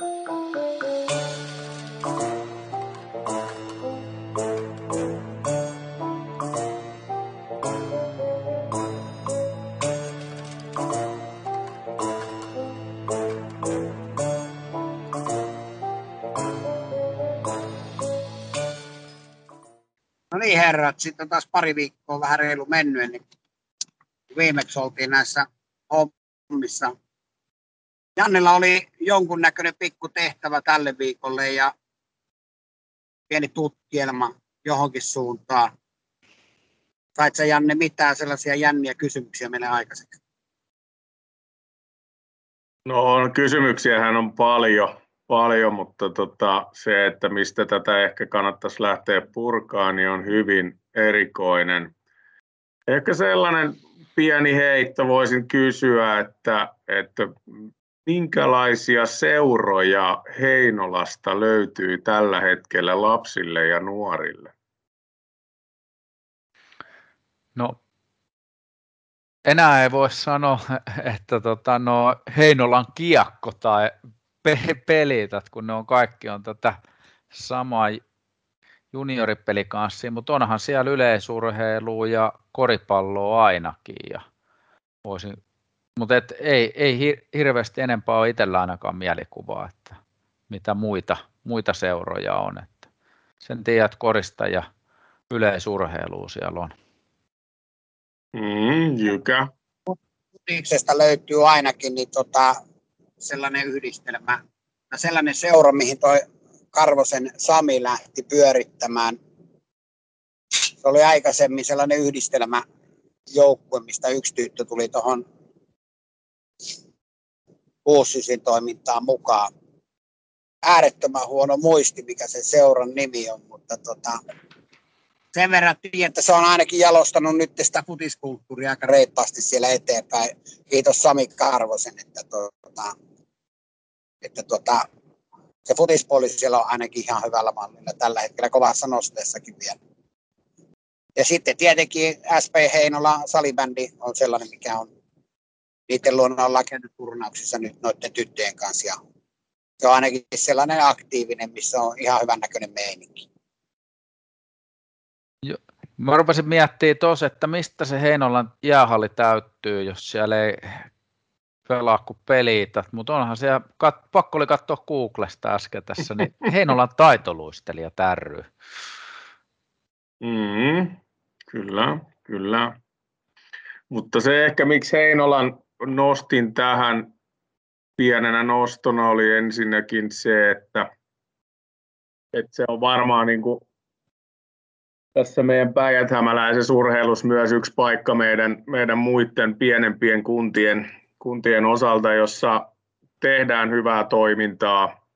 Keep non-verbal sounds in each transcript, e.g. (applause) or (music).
No niin herrat, sitten taas pari viikkoa vähän reilu mennyt, niin viimeksi oltiin näissä hommissa. Jannella oli jonkunnäköinen pikku tehtävä tälle viikolle ja pieni tutkielma johonkin suuntaan. Sait sä Janne mitään sellaisia jänniä kysymyksiä meille aikaiseksi? No kysymyksiähän on paljon, paljon mutta tota, se, että mistä tätä ehkä kannattaisi lähteä purkaan, niin on hyvin erikoinen. Ehkä sellainen pieni heitto voisin kysyä, että, että minkälaisia seuroja Heinolasta löytyy tällä hetkellä lapsille ja nuorille? No, enää ei voi sanoa, (laughs) että tota, no, Heinolan kiekko tai pe- pelit, kun ne on kaikki on tätä samaa junioripelikanssia, mutta onhan siellä yleisurheilua ja koripalloa ainakin. Ja voisin, mutta et ei, ei hirveästi enempää ole itsellä ainakaan mielikuvaa, että mitä muita, muita seuroja on. Että sen tiedät korista ja yleisurheilua siellä on. Mm, jykä. Futiksesta löytyy ainakin niin tota, sellainen yhdistelmä, sellainen seura, mihin toi Karvosen Sami lähti pyörittämään. Se oli aikaisemmin sellainen yhdistelmä joukkue, mistä yksi tyttö tuli tuohon Uussysin toimintaan mukaan. Äärettömän huono muisti, mikä se seuran nimi on, mutta tota, sen verran tiedän, että se on ainakin jalostanut nyt sitä futiskulttuuria aika reippaasti siellä eteenpäin. Kiitos Sami Karvosen, että, tota, että tota, se futispuoli siellä on ainakin ihan hyvällä mallilla tällä hetkellä kovassa nosteessakin vielä. Ja sitten tietenkin SP Heinola salibändi on sellainen, mikä on niiden luona ollaan käynyt turnauksissa nyt noiden tyttöjen kanssa. Ja se on ainakin sellainen aktiivinen, missä on ihan hyvän näköinen meininki. Mä rupesin miettimään tuossa, että mistä se Heinolan jäähalli täyttyy, jos siellä ei pelaa kuin peliitä, mutta onhan siellä, kat, pakko oli katsoa Googlesta äsken tässä, niin (laughs) Heinolan taitoluistelija tärry. Mm, kyllä, kyllä. Mutta se ehkä, miksi Heinolan nostin tähän pienenä nostona, oli ensinnäkin se, että, että se on varmaan niin kuin tässä meidän päijät urheilussa myös yksi paikka meidän, meidän muiden pienempien kuntien, kuntien osalta, jossa tehdään hyvää toimintaa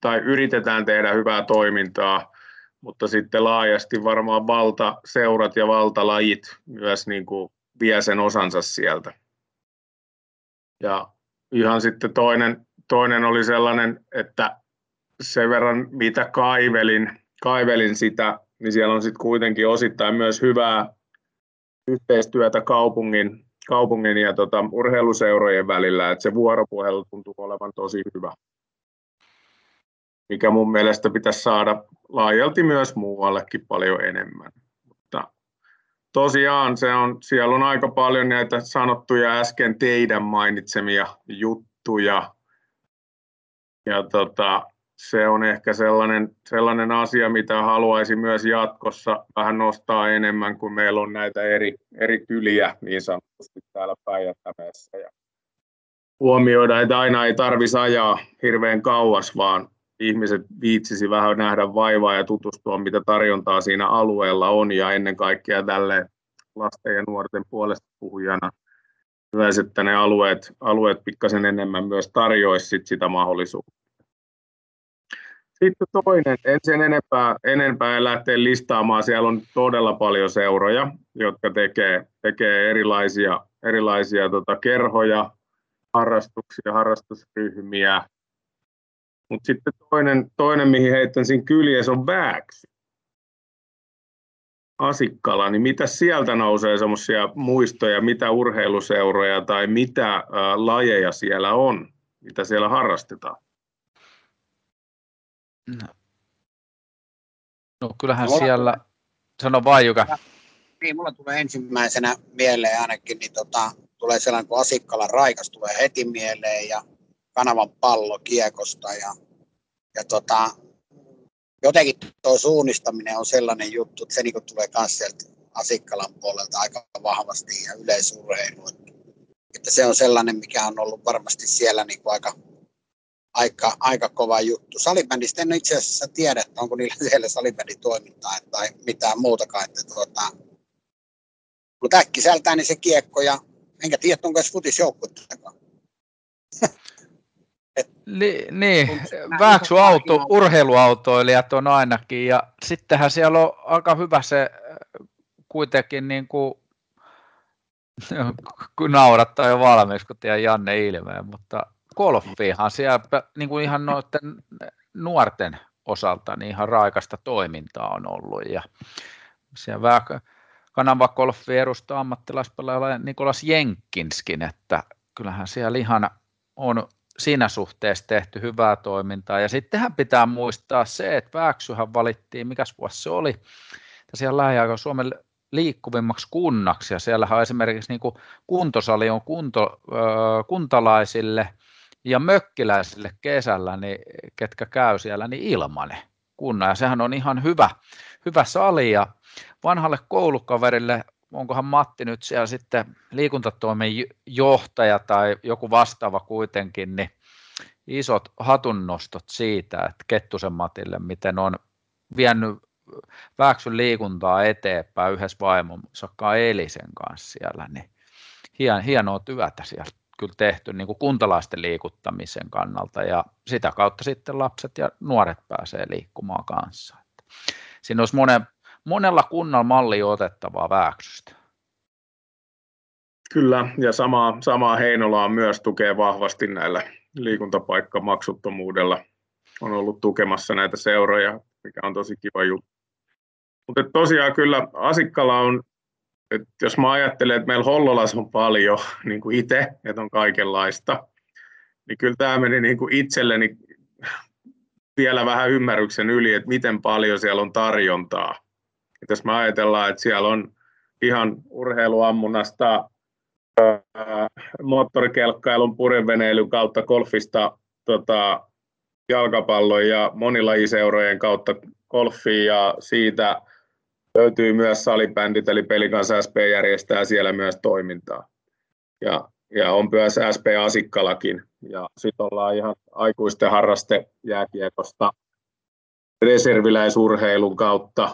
tai yritetään tehdä hyvää toimintaa, mutta sitten laajasti varmaan valtaseurat ja valtalajit myös niin kuin vie sen osansa sieltä. Ja ihan sitten toinen, toinen oli sellainen, että sen verran mitä kaivelin, kaivelin sitä, niin siellä on sitten kuitenkin osittain myös hyvää yhteistyötä kaupungin kaupungin ja tota, urheiluseurojen välillä, että se vuoropuhelu tuntuu olevan tosi hyvä, mikä mun mielestä pitäisi saada laajalti myös muuallekin paljon enemmän. Tosiaan se on, siellä on aika paljon näitä sanottuja äsken teidän mainitsemia juttuja, ja tota, se on ehkä sellainen, sellainen asia, mitä haluaisin myös jatkossa vähän nostaa enemmän, kun meillä on näitä eri, eri kyliä niin sanotusti täällä päijät ja huomioida, että aina ei tarvitsisi ajaa hirveän kauas, vaan ihmiset viitsisi vähän nähdä vaivaa ja tutustua, mitä tarjontaa siinä alueella on, ja ennen kaikkea tälle lasten ja nuorten puolesta puhujana myös, että ne alueet, alueet pikkasen enemmän myös tarjoaisi sitä mahdollisuutta. Sitten toinen, en sen enempää, enempää lähteä listaamaan, siellä on todella paljon seuroja, jotka tekee, tekee erilaisia, erilaisia tota, kerhoja, harrastuksia, harrastusryhmiä. Mutta sitten toinen, toinen, mihin heittäisin kyljessä, on Vääksy. Asikkala, niin mitä sieltä nousee semmoisia muistoja, mitä urheiluseuroja tai mitä ää, lajeja siellä on, mitä siellä harrastetaan? No kyllähän mulla siellä, tulee, sano vaan Juka. Niin, mulla tulee ensimmäisenä mieleen ainakin, niin tota, tulee sellainen kuin Asikkalan raikas tulee heti mieleen ja kanavan pallo kiekosta ja, ja tota, jotenkin tuo suunnistaminen on sellainen juttu, että se niin tulee myös sieltä Asikkalan puolelta aika vahvasti ja yleisurheilu. Että se on sellainen, mikä on ollut varmasti siellä niin aika, aika, aika kova juttu. Salibändistä en itse asiassa tiedä, että onko niillä siellä salibänditoimintaa tai mitään muutakaan. Että tuota, mutta äkkiseltään niin se kiekko ja enkä tiedä, onko edes futisjoukkuettakaan. Li, niin, Vääksy auto, urheiluautoilijat on ainakin, ja sittenhän siellä on aika hyvä se äh, kuitenkin niin kuin, (laughs) kun naurattaa jo valmiiksi, kun tiedän Janne ilmeen, mutta golfihan siellä niin kuin ihan noiden nuorten osalta niin ihan raikasta toimintaa on ollut, ja siellä Vääksy, Kanava Golfi edustaa ammattilaispelaaja Nikolas Jenkinskin, että kyllähän siellä ihan on siinä suhteessa tehty hyvää toimintaa. Ja sittenhän pitää muistaa se, että Vääksyhän valittiin, mikä vuosi se oli, siellä lähiaikoina Suomen liikkuvimmaksi kunnaksi, ja siellähän on esimerkiksi niin kuin kuntosali on kunto, kuntalaisille ja mökkiläisille kesällä, niin, ketkä käy siellä, niin ilmanen kunna, ja sehän on ihan hyvä, hyvä sali, ja vanhalle koulukaverille, onkohan Matti nyt siellä sitten liikuntatoimen johtaja tai joku vastaava kuitenkin, niin isot hatunnostot siitä, että Kettusen Matille, miten on vienyt Vääksyn liikuntaa eteenpäin yhdessä vaimonsa Elisen kanssa siellä, niin hien, hienoa työtä siellä kyllä tehty niin kuin kuntalaisten liikuttamisen kannalta ja sitä kautta sitten lapset ja nuoret pääsee liikkumaan kanssa. Siinä olisi monen, monella kunnalla malli otettavaa Vääksystä. Kyllä, ja samaa, samaa Heinolaa myös tukee vahvasti näillä liikuntapaikkamaksuttomuudella. On ollut tukemassa näitä seuroja, mikä on tosi kiva juttu. Mutta tosiaan kyllä Asikkala on, että jos mä ajattelen, että meillä Hollolassa on paljon (laughs) niin kuin itse, että on kaikenlaista, niin kyllä tämä meni niin kuin itselleni (laughs) vielä vähän ymmärryksen yli, että miten paljon siellä on tarjontaa. Että jos me ajatellaan, että siellä on ihan urheiluammunnasta, moottorikelkkailun, purjeveneilyn kautta golfista tota, jalkapallon ja monilajiseurojen kautta golfia ja siitä löytyy myös salibändit, eli Pelikans SP järjestää siellä myös toimintaa. Ja, ja on myös SP Asikkalakin. Ja sitten ollaan ihan aikuisten harraste jääkiekosta reserviläisurheilun kautta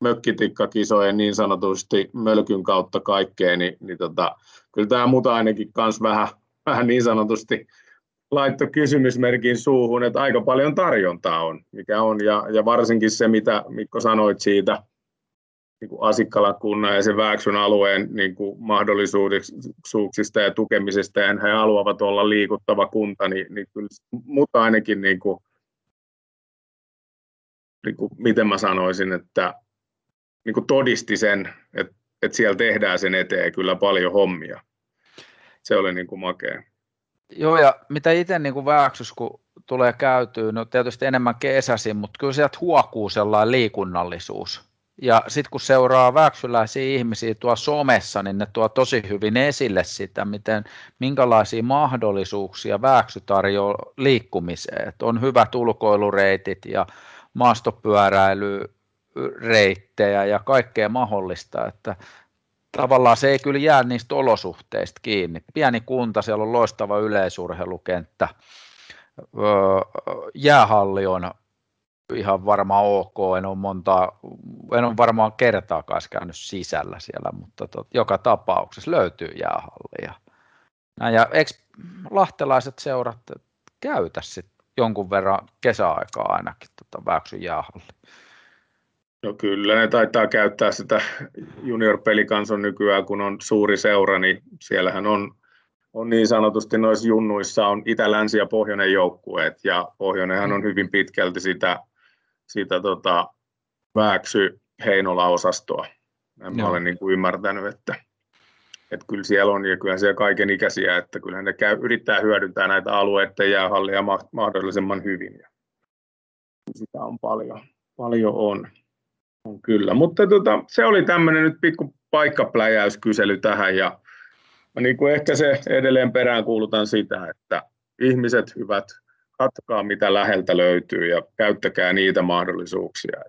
mökkitikkakisojen niin sanotusti mölkyn kautta kaikkeen, niin, niin tota, kyllä tämä muuta ainakin kans vähän, vähän niin sanotusti laitto kysymysmerkin suuhun, että aika paljon tarjontaa on, mikä on, ja, ja varsinkin se, mitä Mikko sanoit siitä niin kuin Asikkalan kunnan ja sen Vääksyn alueen niin kuin mahdollisuuksista ja tukemisesta, ja he haluavat olla liikuttava kunta, niin, niin kyllä mutta ainakin, niin kuin, niin kuin, miten mä sanoisin, että niin kuin todisti sen, että, että siellä tehdään sen eteen kyllä paljon hommia. Se oli niin kuin makea. Joo, ja mitä itse niin kuin vääksys, kun tulee käytyä, no tietysti enemmän kesäsin, mutta kyllä sieltä huokuu sellainen liikunnallisuus. Ja sitten kun seuraa vääksyläisiä ihmisiä tuo somessa, niin ne tuo tosi hyvin esille sitä, miten, minkälaisia mahdollisuuksia vääksy tarjoaa liikkumiseen. Et on hyvät ulkoilureitit ja maastopyöräilyreittejä ja kaikkea mahdollista, että tavallaan se ei kyllä jää niistä olosuhteista kiinni. Pieni kunta, siellä on loistava yleisurheilukenttä, jäähalli on ihan varmaan ok, en ole, monta, en ole varmaan kertaakaan käynyt sisällä siellä, mutta tot, joka tapauksessa löytyy jäähalli. Ja, ja eikö lahtelaiset seurat käytä sit jonkun verran kesäaikaa ainakin tota Vääksyn jäähalli? No kyllä, ne taitaa käyttää sitä junior-pelikanson nykyään, kun on suuri seura, niin siellähän on, on niin sanotusti noissa junnuissa on Itä, Länsi ja Pohjoinen joukkueet, ja Pohjoinenhan on hyvin pitkälti sitä, sitä tota, Vääksy Heinola-osastoa. Mä olen niin kuin ymmärtänyt, että, että kyllä siellä on, ja kyllä siellä kaiken ikäisiä, että kyllä ne käy, yrittää hyödyntää näitä alueiden jäähallia mahdollisimman hyvin. sitä on paljon, paljon on. On kyllä. Mutta tota, se oli tämmöinen nyt pikku paikkapläjäyskysely tähän ja niin kuin ehkä se edelleen peräänkuulutan sitä, että ihmiset hyvät, katsokaa mitä läheltä löytyy ja käyttäkää niitä mahdollisuuksia.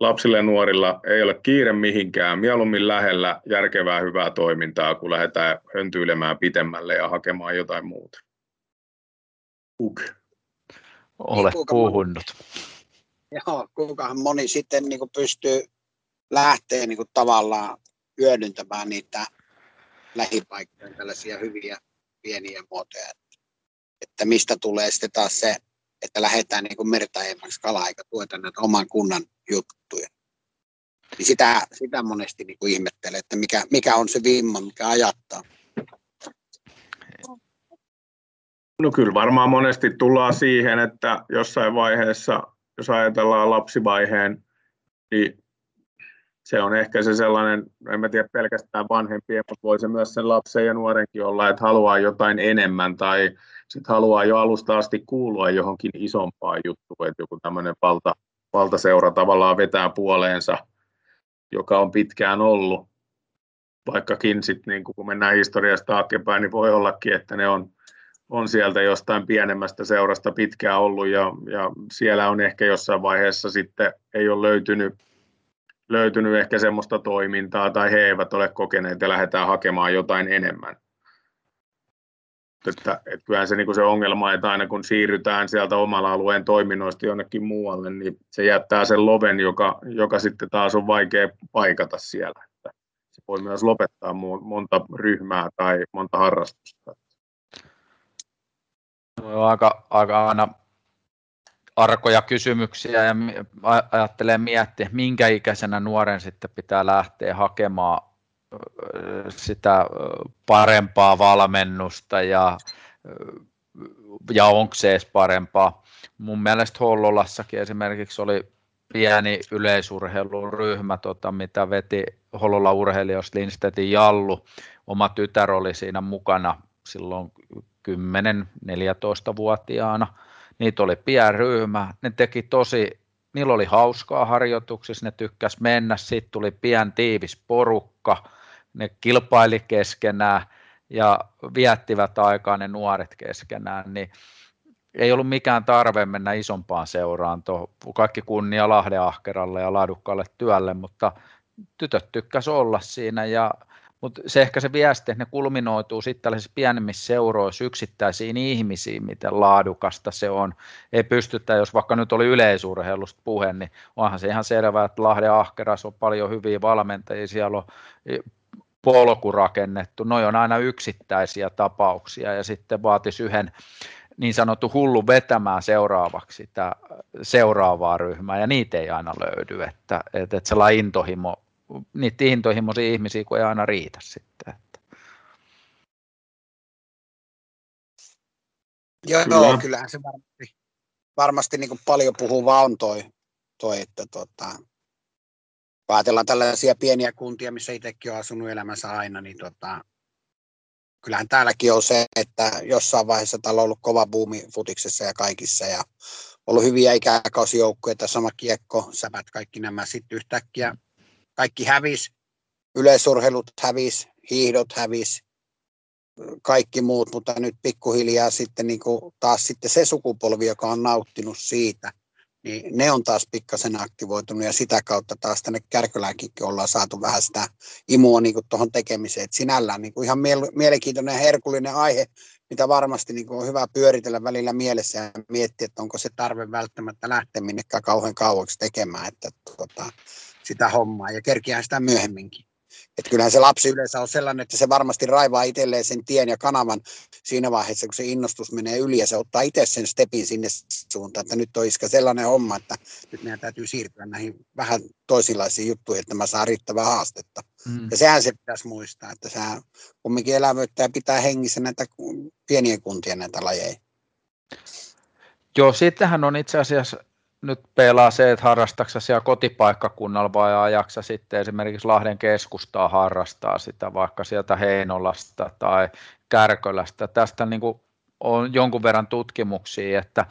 Lapsille ja nuorilla ei ole kiire mihinkään, mieluummin lähellä järkevää hyvää toimintaa, kun lähdetään höntyilemään pitemmälle ja hakemaan jotain muuta. Uk. Olet niin, puhunut. Joo, kuinkahan moni sitten niin kuin pystyy lähteä niin kuin tavallaan hyödyntämään niitä lähipaikkoja, tällaisia hyviä pieniä muotoja. Että mistä tulee sitten taas se, että lähdetään niin kuin mertaemmaksi kalaa eikä tueta näitä oman kunnan juttuja. Niin sitä, sitä monesti niin kuin ihmettelee, että mikä, mikä on se vimma, mikä ajattaa. No kyllä varmaan monesti tullaan siihen, että jossain vaiheessa, jos ajatellaan lapsivaiheen, niin se on ehkä se sellainen, en mä tiedä pelkästään vanhempien, mutta voi se myös sen lapsen ja nuorenkin olla, että haluaa jotain enemmän tai sitten haluaa jo alusta asti kuulua johonkin isompaan juttuun, että joku tämmöinen valta, valtaseura tavallaan vetää puoleensa, joka on pitkään ollut, vaikkakin sitten niin kun mennään historiasta taaksepäin, niin voi ollakin, että ne on, on sieltä jostain pienemmästä seurasta pitkään ollut ja, ja siellä on ehkä jossain vaiheessa sitten ei ole löytynyt löytynyt ehkä semmoista toimintaa tai he eivät ole kokeneet ja lähdetään hakemaan jotain enemmän. Että, että kyllähän se, niin se ongelma, että aina kun siirrytään sieltä omalla alueen toiminnoista jonnekin muualle, niin se jättää sen loven, joka, joka sitten taas on vaikea paikata siellä. Että se voi myös lopettaa monta ryhmää tai monta harrastusta. Aika, aika aina arkoja kysymyksiä ja ajattelee miettiä, minkä ikäisenä nuoren sitten pitää lähteä hakemaan sitä parempaa valmennusta ja, ja onko se edes parempaa. Mun mielestä Hollolassakin esimerkiksi oli pieni yleisurheiluryhmä, tota, mitä veti Hollola urheilijoista Lindstedtin Jallu. Oma tytär oli siinä mukana silloin 10-14-vuotiaana niitä oli pieni ryhmä, ne teki tosi, niillä oli hauskaa harjoituksissa, ne tykkäs mennä, sitten tuli pian tiivis porukka, ne kilpaili keskenään ja viettivät aikaa ne nuoret keskenään, niin ei ollut mikään tarve mennä isompaan seuraan, tuo, kaikki kunnia Lahden ahkeralle ja laadukkaalle työlle, mutta tytöt tykkäs olla siinä ja mutta se ehkä se viesti, että ne kulminoituu sitten tällaisissa pienemmissä seuroissa yksittäisiin ihmisiin, miten laadukasta se on. Ei pystytä, jos vaikka nyt oli yleisurheilusta puhe, niin onhan se ihan selvää, että Lahden ahkeras on paljon hyviä valmentajia, siellä on polku rakennettu. Noi on aina yksittäisiä tapauksia ja sitten vaatisi yhden niin sanottu hullu vetämään seuraavaksi sitä seuraavaa ryhmää, ja niitä ei aina löydy, että, että, että sellainen intohimo niitä intohimoisia ihmisiä, kun ei aina riitä sitten. Että. Joo, Kyllä. kyllähän se varmasti, varmasti niin kuin paljon puhuvaa on toi, toi että tota, ajatellaan tällaisia pieniä kuntia, missä itsekin on asunut elämänsä aina, niin tota, kyllähän täälläkin on se, että jossain vaiheessa täällä on ollut kova buumi futiksessa ja kaikissa ja ollut hyviä ikäkausjoukkoja, sama kiekko, säpät, kaikki nämä sitten yhtäkkiä kaikki hävis, yleisurheilut hävis, hiihdot hävis, kaikki muut, mutta nyt pikkuhiljaa sitten niin kuin taas sitten se sukupolvi, joka on nauttinut siitä, niin ne on taas pikkasen aktivoitunut ja sitä kautta taas tänne Kärköläänkin ollaan saatu vähän sitä imua niin tuohon tekemiseen. Et sinällään niin kuin ihan mielenkiintoinen ja herkullinen aihe, mitä varmasti niin kuin on hyvä pyöritellä välillä mielessä ja miettiä, että onko se tarve välttämättä lähteä minnekään kauhean kauaksi tekemään. Että, tuota, sitä hommaa ja kerkiää sitä myöhemminkin. Että kyllähän se lapsi yleensä on sellainen, että se varmasti raivaa itselleen sen tien ja kanavan siinä vaiheessa, kun se innostus menee yli ja se ottaa itse sen stepin sinne suuntaan, että nyt on iskä sellainen homma, että nyt meidän täytyy siirtyä näihin vähän toisenlaisiin juttuihin, että mä saan riittävää haastetta. Mm. Ja sehän se pitäisi muistaa, että sehän kumminkin elävöittää ja pitää hengissä näitä pienien kuntien näitä lajeja. Joo, sittenhän on itse asiassa nyt pelaa se, että harrastaksa siellä kotipaikkakunnalla vai ajaksa sitten esimerkiksi Lahden keskustaa harrastaa sitä vaikka sieltä Heinolasta tai Kärkölästä. Tästä niin kuin on jonkun verran tutkimuksia, että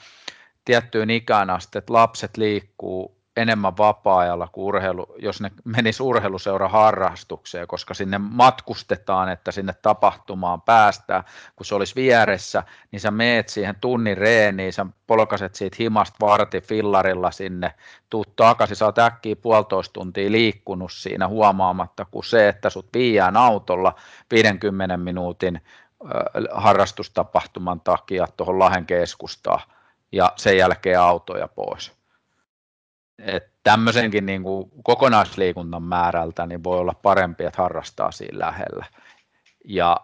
tiettyyn ikään asti, että lapset liikkuu enemmän vapaa-ajalla kuin urheilu, jos ne menisi urheiluseura harrastukseen, koska sinne matkustetaan, että sinne tapahtumaan päästään, kun se olisi vieressä, niin sä meet siihen tunnin reeniin, sä polkaset siitä himasta varti fillarilla sinne, tuut takaisin, sä oot äkkiä puolitoista tuntia liikkunut siinä huomaamatta, kuin se, että sut viiään autolla 50 minuutin harrastustapahtuman takia tuohon Lahen keskustaan ja sen jälkeen autoja pois että tämmöisenkin niin kuin kokonaisliikunnan määrältä niin voi olla parempi, että harrastaa siinä lähellä. Ja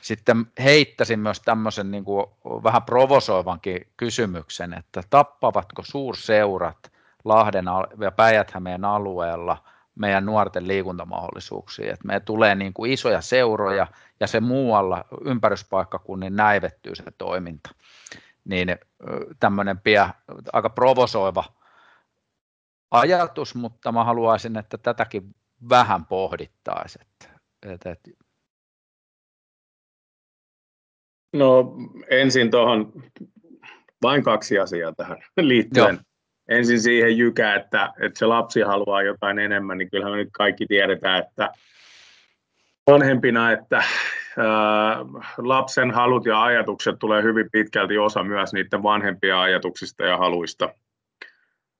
sitten heittäisin myös tämmöisen niin kuin vähän provosoivankin kysymyksen, että tappavatko suurseurat Lahden ja päijät alueella meidän nuorten liikuntamahdollisuuksia. Että meillä tulee niin kuin isoja seuroja ja se muualla ympäryspaikkakunnin näivettyy se toiminta. Niin tämmöinen pia, aika provosoiva ajatus, mutta mä haluaisin, että tätäkin vähän pohdittaisiin. No ensin tuohon vain kaksi asiaa tähän liittyen. Joo. Ensin siihen jykä, että, että se lapsi haluaa jotain enemmän, niin kyllähän me nyt kaikki tiedetään, että vanhempina, että ää, lapsen halut ja ajatukset tulee hyvin pitkälti osa myös niiden vanhempien ajatuksista ja haluista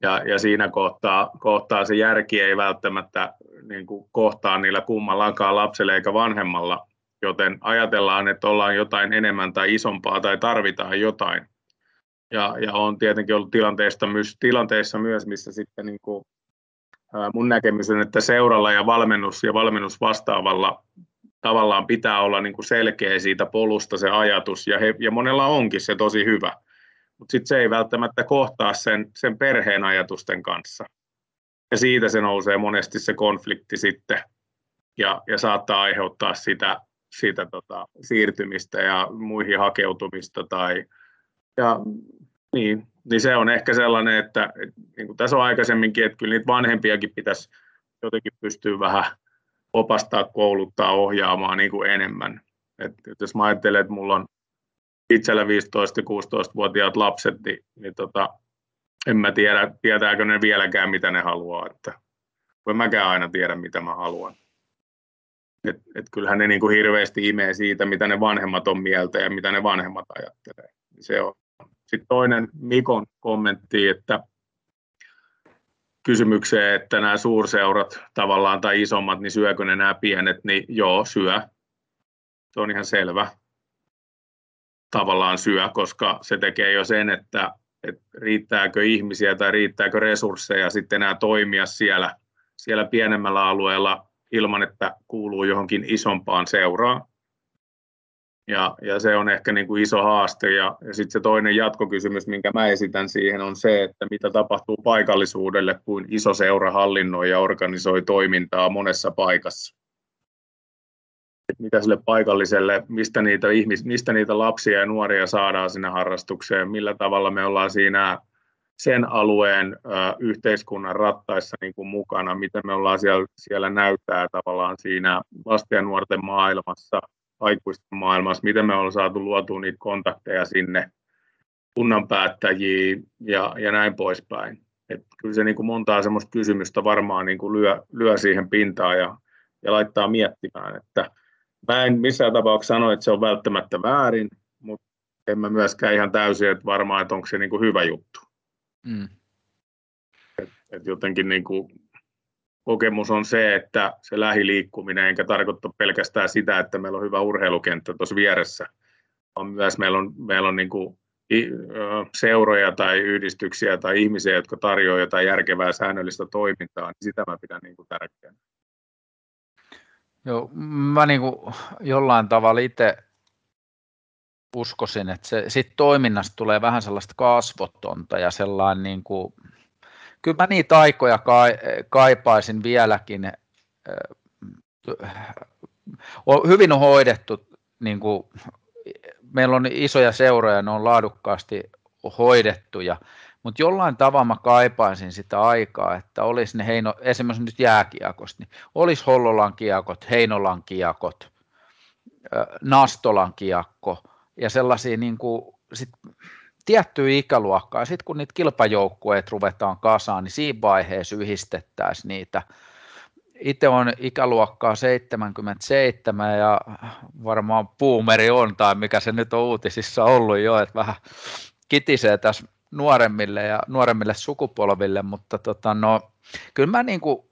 ja, ja siinä kohtaa, kohtaa se järki ei välttämättä niin kuin kohtaa niillä kummallakaan lapselle eikä vanhemmalla, joten ajatellaan, että ollaan jotain enemmän tai isompaa tai tarvitaan jotain. Ja, ja on tietenkin ollut tilanteista myös, tilanteissa myös, missä sitten niin kuin, mun näkemys on, että seuralla ja valmennus ja valmennus vastaavalla tavallaan pitää olla niin kuin selkeä siitä polusta se ajatus, ja, he, ja monella onkin se tosi hyvä mutta sitten se ei välttämättä kohtaa sen, sen perheen ajatusten kanssa. Ja siitä se nousee monesti se konflikti sitten ja, ja saattaa aiheuttaa sitä, sitä tota, siirtymistä ja muihin hakeutumista. Tai, ja, niin, niin se on ehkä sellainen, että, niin kuin tässä on aikaisemminkin, että kyllä niitä vanhempiakin pitäisi jotenkin pystyä vähän opastaa, kouluttaa, ohjaamaan niin kuin enemmän. Et, jos mä ajattelen, että mulla on itsellä 15- 16-vuotiaat lapset, niin, niin tota, en mä tiedä, tietääkö ne vieläkään, mitä ne haluaa. Että, en mäkään aina tiedä, mitä mä haluan. Et, et kyllähän ne niin kuin hirveästi imee siitä, mitä ne vanhemmat on mieltä ja mitä ne vanhemmat ajattelee. Se on. Sitten toinen Mikon kommentti, että kysymykseen, että nämä suurseurat tavallaan tai isommat, niin syökö ne nämä pienet, niin joo, syö. Se on ihan selvä tavallaan syö, koska se tekee jo sen, että, että riittääkö ihmisiä tai riittääkö resursseja sitten nämä toimia siellä, siellä pienemmällä alueella ilman, että kuuluu johonkin isompaan seuraan. Ja, ja se on ehkä niin kuin iso haaste. Ja, ja sitten se toinen jatkokysymys, minkä mä esitän siihen, on se, että mitä tapahtuu paikallisuudelle, kun iso seura hallinnoi ja organisoi toimintaa monessa paikassa mitä sille paikalliselle, mistä niitä, ihmis, mistä niitä lapsia ja nuoria saadaan sinne harrastukseen, millä tavalla me ollaan siinä sen alueen ö, yhteiskunnan rattaissa niin kuin mukana, miten me ollaan siellä, siellä näyttää tavallaan siinä lasten ja nuorten maailmassa, aikuisten maailmassa, miten me ollaan saatu luotua niitä kontakteja sinne kunnan päättäjiin ja, ja näin poispäin. Et kyllä se niin kuin montaa semmoista kysymystä varmaan niin kuin lyö, lyö siihen pintaan ja, ja laittaa miettimään, että Mä en missään tapauksessa sano, että se on välttämättä väärin, mutta en mä myöskään ihan täysin, että varmaan, että onko se niin kuin hyvä juttu. Mm. Et, et jotenkin niin kuin kokemus on se, että se lähiliikkuminen, enkä tarkoita pelkästään sitä, että meillä on hyvä urheilukenttä tuossa vieressä, vaan myös meillä on, meillä on niin kuin seuroja tai yhdistyksiä tai ihmisiä, jotka tarjoavat jotain järkevää säännöllistä toimintaa, niin sitä mä pidän niin kuin tärkeänä. Joo, mä niin kuin jollain tavalla itse uskoisin, että se sit toiminnasta tulee vähän sellaista kasvotonta ja sellainen niin kuin, kyllä mä niitä aikoja kaipaisin vieläkin. On hyvin on hoidettu, niin kuin, meillä on isoja seuroja, ne on laadukkaasti hoidettuja, mutta jollain tavalla mä kaipaisin sitä aikaa, että olisi ne Heino, esimerkiksi nyt jääkiekosta, niin olisi Hollolan kiekot, Heinolan kiekot, Nastolan kiekko ja sellaisia niin kuin, sit, tiettyä ikäluokkaa, sitten kun niitä kilpajoukkueet ruvetaan kasaan, niin siinä vaiheessa yhdistettäisiin niitä. Itse on ikäluokkaa 77 ja varmaan puumeri on, tai mikä se nyt on uutisissa ollut jo, että vähän kitisee tässä nuoremmille ja nuoremmille sukupolville, mutta tota, no, kyllä mä niin kuin,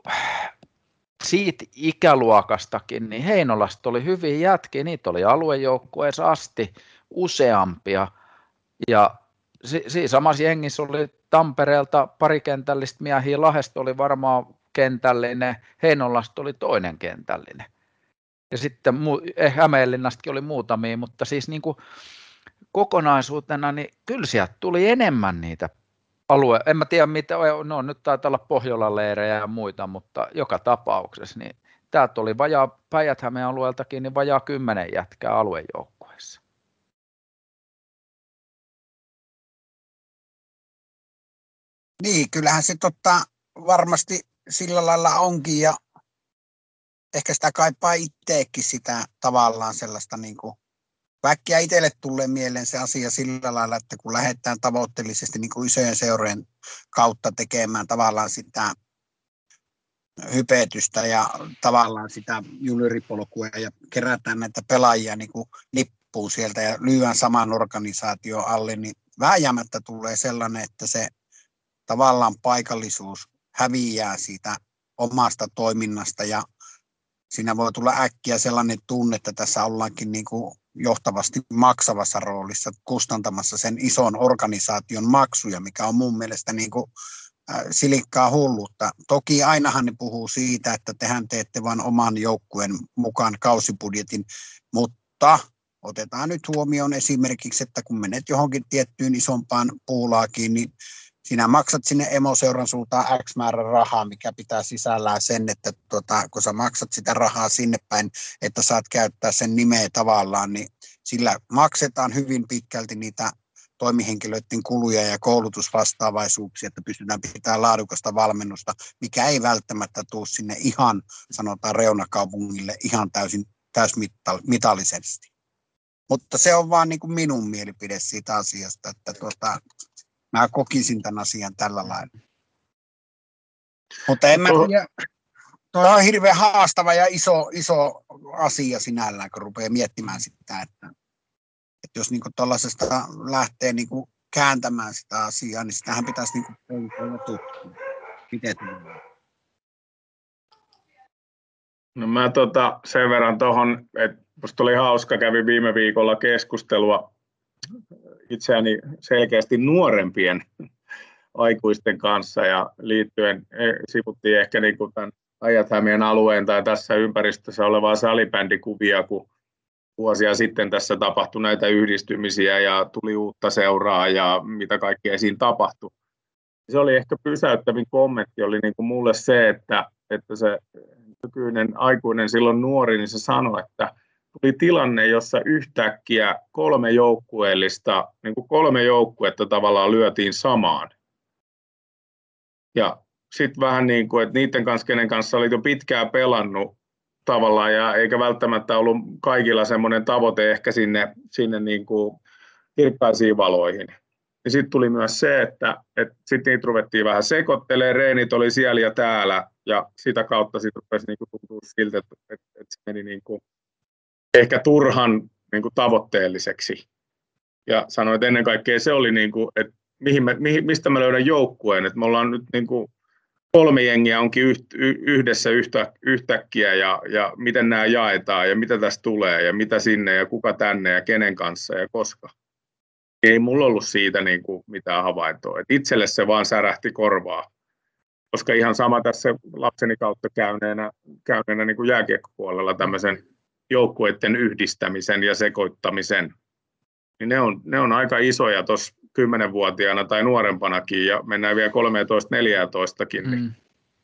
siitä ikäluokastakin, niin Heinolasta oli hyviä jätkiä, niitä oli aluejoukkueessa asti useampia, ja si- siinä samassa jengissä oli Tampereelta parikentällistä miehiä, Lahesta oli varmaan kentällinen, Heinolasta oli toinen kentällinen. Ja sitten eh, Hämeenlinnastakin oli muutamia, mutta siis niin kuin kokonaisuutena, niin kyllä sieltä tuli enemmän niitä alue, en mä tiedä mitä, no nyt taitaa olla Pohjolan leirejä ja muita, mutta joka tapauksessa, niin täältä oli vajaa päijät alueeltakin, niin vajaa kymmenen jätkää aluejoukkueessa. Niin, kyllähän se totta, varmasti sillä lailla onkin ja ehkä sitä kaipaa itseäkin sitä tavallaan sellaista niin kuin väkkiä itselle tulee mieleen se asia sillä lailla, että kun lähdetään tavoitteellisesti niin isojen seurojen kautta tekemään tavallaan sitä hypetystä ja tavallaan sitä julyripolkua ja kerätään näitä pelaajia niin kuin lippuun sieltä ja lyödään saman organisaation alle, niin vääjäämättä tulee sellainen, että se tavallaan paikallisuus häviää siitä omasta toiminnasta ja siinä voi tulla äkkiä sellainen tunne, että tässä ollaankin niin kuin johtavasti maksavassa roolissa kustantamassa sen ison organisaation maksuja, mikä on mun mielestä niin kuin silikkaa hulluutta. Toki ainahan ne puhuu siitä, että tehän teette vain oman joukkueen mukaan kausibudjetin, mutta otetaan nyt huomioon esimerkiksi, että kun menet johonkin tiettyyn isompaan puulaakin, niin sinä maksat sinne emoseuran suuntaan X määrä rahaa, mikä pitää sisällään sen, että tota, kun sä maksat sitä rahaa sinne päin, että saat käyttää sen nimeä tavallaan, niin sillä maksetaan hyvin pitkälti niitä toimihenkilöiden kuluja ja koulutusvastaavaisuuksia, että pystytään pitämään laadukasta valmennusta, mikä ei välttämättä tule sinne ihan, sanotaan reunakaupungille ihan täysin täysmitallisesti. Mutta se on vaan niin kuin minun mielipide siitä asiasta, että tuota, mä kokisin tämän asian tällä lailla. Mutta en mä tiedä, tuo on hirveän haastava ja iso, iso asia sinällään, kun rupeaa miettimään sitä, että, että jos niin tuollaisesta lähtee niin kääntämään sitä asiaa, niin sitähän pitäisi niin tutkia. Miten No mä tota, sen verran tuohon, että musta oli hauska, kävi viime viikolla keskustelua itseäni selkeästi nuorempien (laughs) aikuisten kanssa ja liittyen e, sivuttiin ehkä niin kuin tämän ajat alueen tai tässä ympäristössä olevaa salibändikuvia, kun vuosia sitten tässä tapahtui näitä yhdistymisiä ja tuli uutta seuraa ja mitä kaikkea siinä tapahtui. Se oli ehkä pysäyttävin kommentti, oli niin kuin mulle se, että, että se nykyinen aikuinen silloin nuori, niin se sanoi, että tuli tilanne, jossa yhtäkkiä kolme joukkueellista, niin kuin kolme joukkuetta tavallaan lyötiin samaan. Ja sitten vähän niin kuin, että niiden kanssa, kenen kanssa oli jo pitkään pelannut tavallaan, ja eikä välttämättä ollut kaikilla semmoinen tavoite ehkä sinne, sinne niin kuin hirppäisiin valoihin. Ja sitten tuli myös se, että, että sitten niitä ruvettiin vähän sekoittelemaan, reenit oli siellä ja täällä, ja sitä kautta sitten rupesi niin kuin tuntua siltä, että, että se meni niin kuin ehkä turhan niin kuin tavoitteelliseksi. Ja sanoin, että ennen kaikkea se oli, niin kuin, että mihin me, mihin, mistä mä löydän joukkueen, että me ollaan nyt niin kuin, kolme jengiä onkin yhdessä yhtä, yhtäkkiä ja, ja miten nämä jaetaan ja mitä tästä tulee ja mitä sinne ja kuka tänne ja kenen kanssa ja koska. Ei mulla ollut siitä niin kuin mitään havaintoa. Et itselle se vaan särähti korvaa. Koska ihan sama tässä lapseni kautta käyneenä, käyneenä niin kuin jääkiekkopuolella tämmöisen joukkueiden yhdistämisen ja sekoittamisen, niin ne on, ne on aika isoja tuossa kymmenenvuotiaana tai nuorempanakin ja mennään vielä 13-14kin, niin, mm.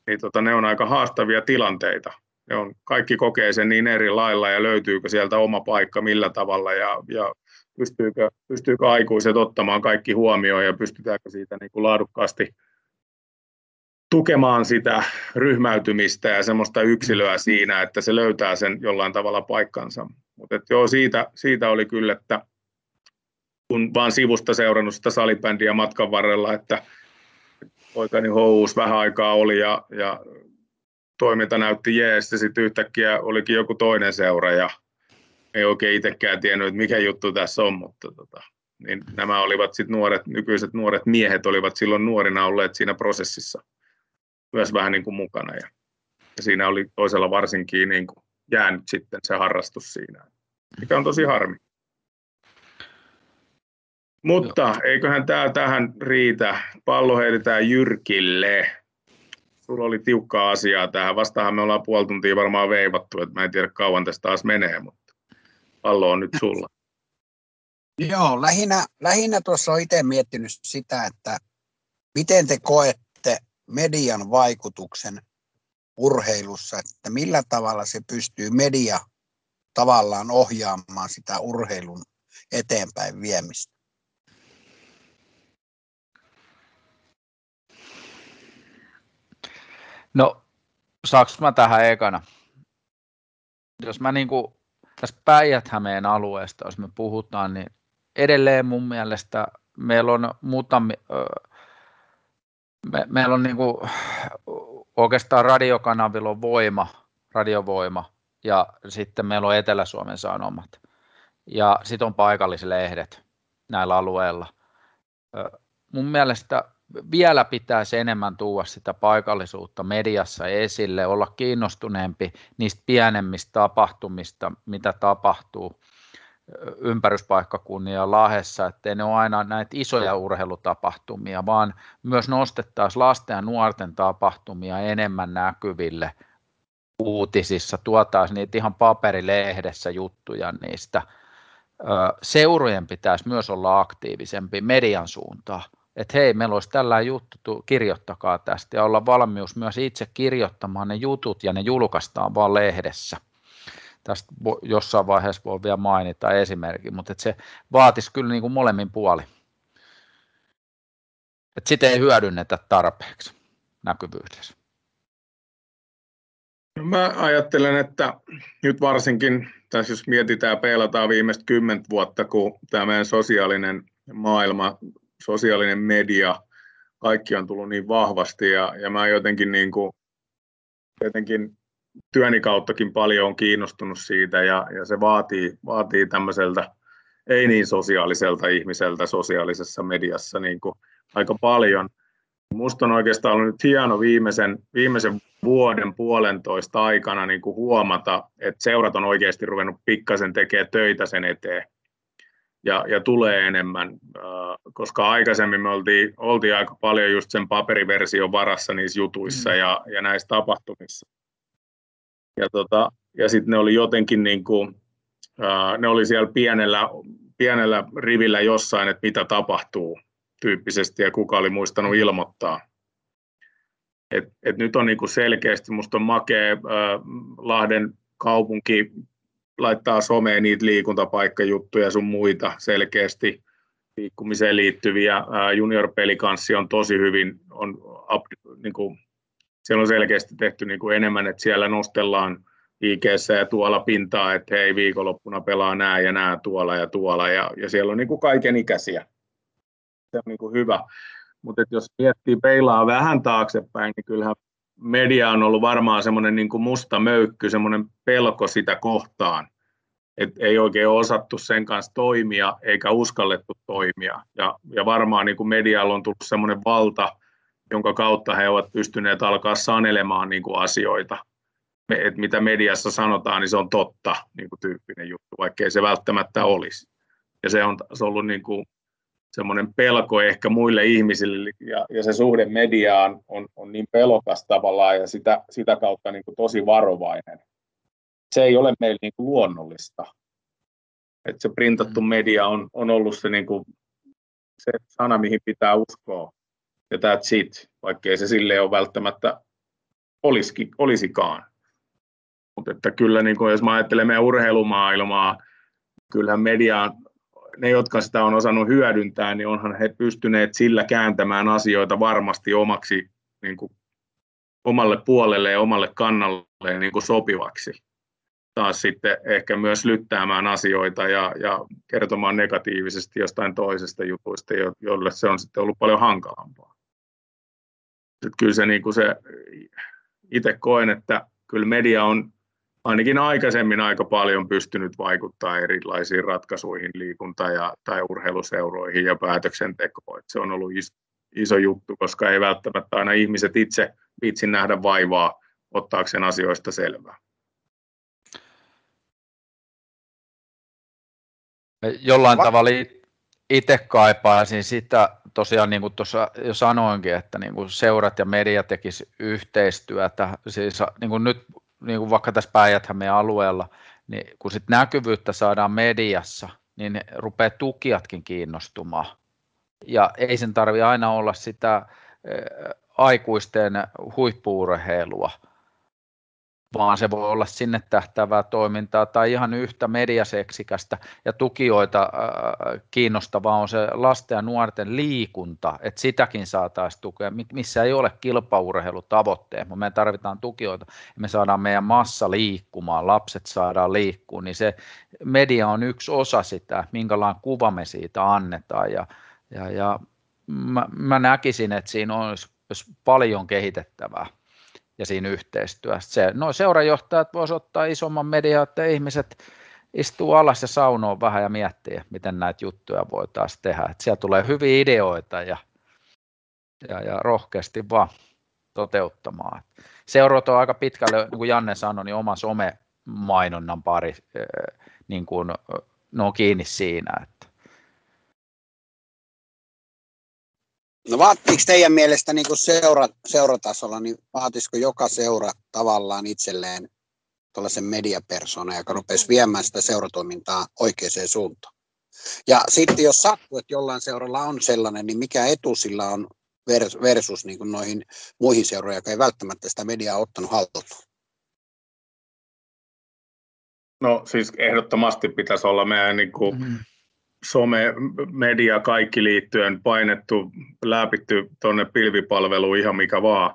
niin tota, ne on aika haastavia tilanteita. Ne on, kaikki kokee sen niin eri lailla ja löytyykö sieltä oma paikka millä tavalla ja, ja pystyykö, pystyykö aikuiset ottamaan kaikki huomioon ja pystytäänkö siitä niin kuin laadukkaasti tukemaan sitä ryhmäytymistä ja semmoista yksilöä siinä, että se löytää sen jollain tavalla paikkansa. Mutta joo, siitä, siitä oli kyllä, että kun vaan sivusta seurannut sitä salibändiä matkan varrella, että poikani houus vähän aikaa oli ja, ja toiminta näytti jees ja sitten yhtäkkiä olikin joku toinen seura ja ei oikein itsekään tiennyt, että mikä juttu tässä on, mutta tota, niin nämä olivat sitten nuoret, nykyiset nuoret miehet olivat silloin nuorina olleet siinä prosessissa myös vähän niin kuin mukana ja, ja siinä oli toisella varsinkin niin kuin jäänyt sitten se harrastus siinä, mikä on tosi harmi. Mutta Joo. eiköhän tämä tähän riitä. Pallo heitetään Jyrkille. Sulla oli tiukkaa asiaa tähän. Vastahan me ollaan puoli tuntia varmaan veivattu, että mä en tiedä kauan tästä taas menee, mutta pallo on nyt sulla. Joo, lähinnä, lähinnä tuossa on itse miettinyt sitä, että miten te koette median vaikutuksen urheilussa, että millä tavalla se pystyy media tavallaan ohjaamaan sitä urheilun eteenpäin viemistä? No, saanko mä tähän ekana? Jos mä niin kuin tässä Päijät-Hämeen alueesta, jos me puhutaan, niin edelleen mun mielestä meillä on muutamia, me, meillä on niin kuin, oikeastaan radiokanavilla on voima, radiovoima, ja sitten meillä on Etelä-Suomen Sanomat, ja sitten on paikallislehdet näillä alueilla. Mun mielestä vielä pitäisi enemmän tuoda sitä paikallisuutta mediassa esille, olla kiinnostuneempi niistä pienemmistä tapahtumista, mitä tapahtuu ympäryspaikkakunnia Lahessa, ettei ne ole aina näitä isoja urheilutapahtumia, vaan myös nostettaisiin lasten ja nuorten tapahtumia enemmän näkyville uutisissa, tuotaisiin niitä ihan paperilehdessä juttuja niistä. Seurojen pitäisi myös olla aktiivisempi median suuntaan että hei, meillä olisi tällä juttu, kirjoittakaa tästä ja olla valmius myös itse kirjoittamaan ne jutut ja ne julkaistaan vaan lehdessä. Tästä jossain vaiheessa voi vielä mainita esimerkin, mutta se vaatisi kyllä niin kuin molemmin puoli. Että sitä ei hyödynnetä tarpeeksi näkyvyydessä. No mä ajattelen, että nyt varsinkin, tässä jos mietitään peilataan viimeistä kymmentä vuotta, kun tämä meidän sosiaalinen maailma sosiaalinen media, kaikki on tullut niin vahvasti ja, ja mä jotenkin, niin kuin, jotenkin työni kauttakin paljon on kiinnostunut siitä ja, ja se vaatii, vaatii tämmöiseltä ei niin sosiaaliselta ihmiseltä sosiaalisessa mediassa niin kuin aika paljon. Minusta on oikeastaan ollut nyt hieno viimeisen, viimeisen vuoden puolentoista aikana niin kuin huomata, että seurat on oikeasti ruvennut pikkasen tekemään töitä sen eteen ja, ja tulee enemmän, koska aikaisemmin me oltiin, oltiin aika paljon just sen paperiversion varassa niissä jutuissa mm. ja, ja näissä tapahtumissa. Ja, tota, ja sitten ne oli jotenkin niin kuin, äh, ne oli siellä pienellä, pienellä rivillä jossain, että mitä tapahtuu tyyppisesti ja kuka oli muistanut ilmoittaa. Et, et nyt on niinku selkeästi, musta on makea äh, Lahden kaupunki laittaa someen niitä liikuntapaikkajuttuja sun muita selkeästi liikkumiseen liittyviä. Junior-pelikanssi on tosi hyvin, on, niin kuin, siellä on selkeästi tehty niin kuin enemmän, että siellä nostellaan ig ja tuolla pintaa, että hei viikonloppuna pelaa nää ja nää tuolla ja tuolla ja, ja siellä on niin kuin kaiken ikäisiä. Se on niin kuin hyvä. Mutta jos miettii peilaa vähän taaksepäin, niin kyllähän media on ollut varmaan semmoinen niin musta möykky, semmoinen pelko sitä kohtaan, että ei oikein osattu sen kanssa toimia eikä uskallettu toimia. Ja, ja varmaan niin kuin medialla on tullut semmoinen valta, jonka kautta he ovat pystyneet alkaa sanelemaan niin kuin asioita. Et mitä mediassa sanotaan, niin se on totta niin kuin tyyppinen juttu, vaikkei se välttämättä olisi. Ja se on, se on ollut niin kuin semmoinen pelko ehkä muille ihmisille, ja, ja se suhde mediaan on, on niin pelokas tavallaan, ja sitä, sitä kautta niin kuin tosi varovainen. Se ei ole meillä niin kuin luonnollista. Et se printattu mm. media on, on ollut se, niin kuin, se sana, mihin pitää uskoa, ja that's it, vaikkei se sille ole välttämättä olisikin, olisikaan. Mutta että kyllä, niin kuin, jos mä ajattelen meidän urheilumaailmaa, kyllähän media ne, jotka sitä on osannut hyödyntää, niin onhan he pystyneet sillä kääntämään asioita varmasti omaksi niin kuin, omalle puolelle ja omalle kannalle niin kuin sopivaksi. taas sitten ehkä myös lyttäämään asioita ja, ja kertomaan negatiivisesti jostain toisesta jutuista, jolle se on sitten ollut paljon hankalampaa. Että kyllä se, niin kuin se itse koen, että kyllä media on ainakin aikaisemmin aika paljon pystynyt vaikuttaa erilaisiin ratkaisuihin liikunta- ja, tai urheiluseuroihin ja päätöksentekoon. Että se on ollut iso, iso juttu, koska ei välttämättä aina ihmiset itse viitsi nähdä vaivaa ottaakseen asioista selvää. Jollain Va- tavalla itse kaipaisin sitä, tosiaan niin kuin tuossa jo sanoinkin, että niin kuin seurat ja media tekisi yhteistyötä. Siis niin kuin nyt niin kuin vaikka tässä päijät alueella, niin kun sit näkyvyyttä saadaan mediassa, niin rupeaa tukijatkin kiinnostumaan. Ja ei sen tarvi aina olla sitä aikuisten huippuurheilua, vaan se voi olla sinne tähtävää toimintaa tai ihan yhtä mediaseksikästä. Ja tukijoita äh, kiinnostavaa on se lasten ja nuorten liikunta, että sitäkin saataisiin tukea, missä ei ole kilpaurheilutavoitteet, mutta me tarvitaan tukijoita. Ja me saadaan meidän massa liikkumaan, lapset saadaan liikkua, niin se media on yksi osa sitä, minkälainen kuva me siitä annetaan. Ja, ja, ja mä, mä näkisin, että siinä olisi paljon kehitettävää ja siinä yhteistyössä. Se, no seurajohtajat voisivat ottaa isomman median, että ihmiset istuu alas ja saunoon vähän ja miettii, miten näitä juttuja voitaisiin tehdä. Että siellä tulee hyviä ideoita ja, ja, ja rohkeasti vaan toteuttamaan. Seurot on aika pitkälle, niin kuin Janne sanoi, niin oma some-mainonnan pari, niin kuin, ne on kiinni siinä. Että. No vaattiiko teidän mielestä niin seura, seuratasolla, niin vaatisiko joka seura tavallaan itselleen tuollaisen mediapersona, joka rupesi viemään sitä seuratoimintaa oikeaan suuntaan? Ja sitten jos sattuu, että jollain seuralla on sellainen, niin mikä etu sillä on versus niin kuin noihin muihin seuroihin, jotka ei välttämättä sitä mediaa ottanut haltuun? No siis ehdottomasti pitäisi olla meidän niin kuin mm-hmm some, media, kaikki liittyen painettu, läpitty tuonne pilvipalveluun ihan mikä vaan,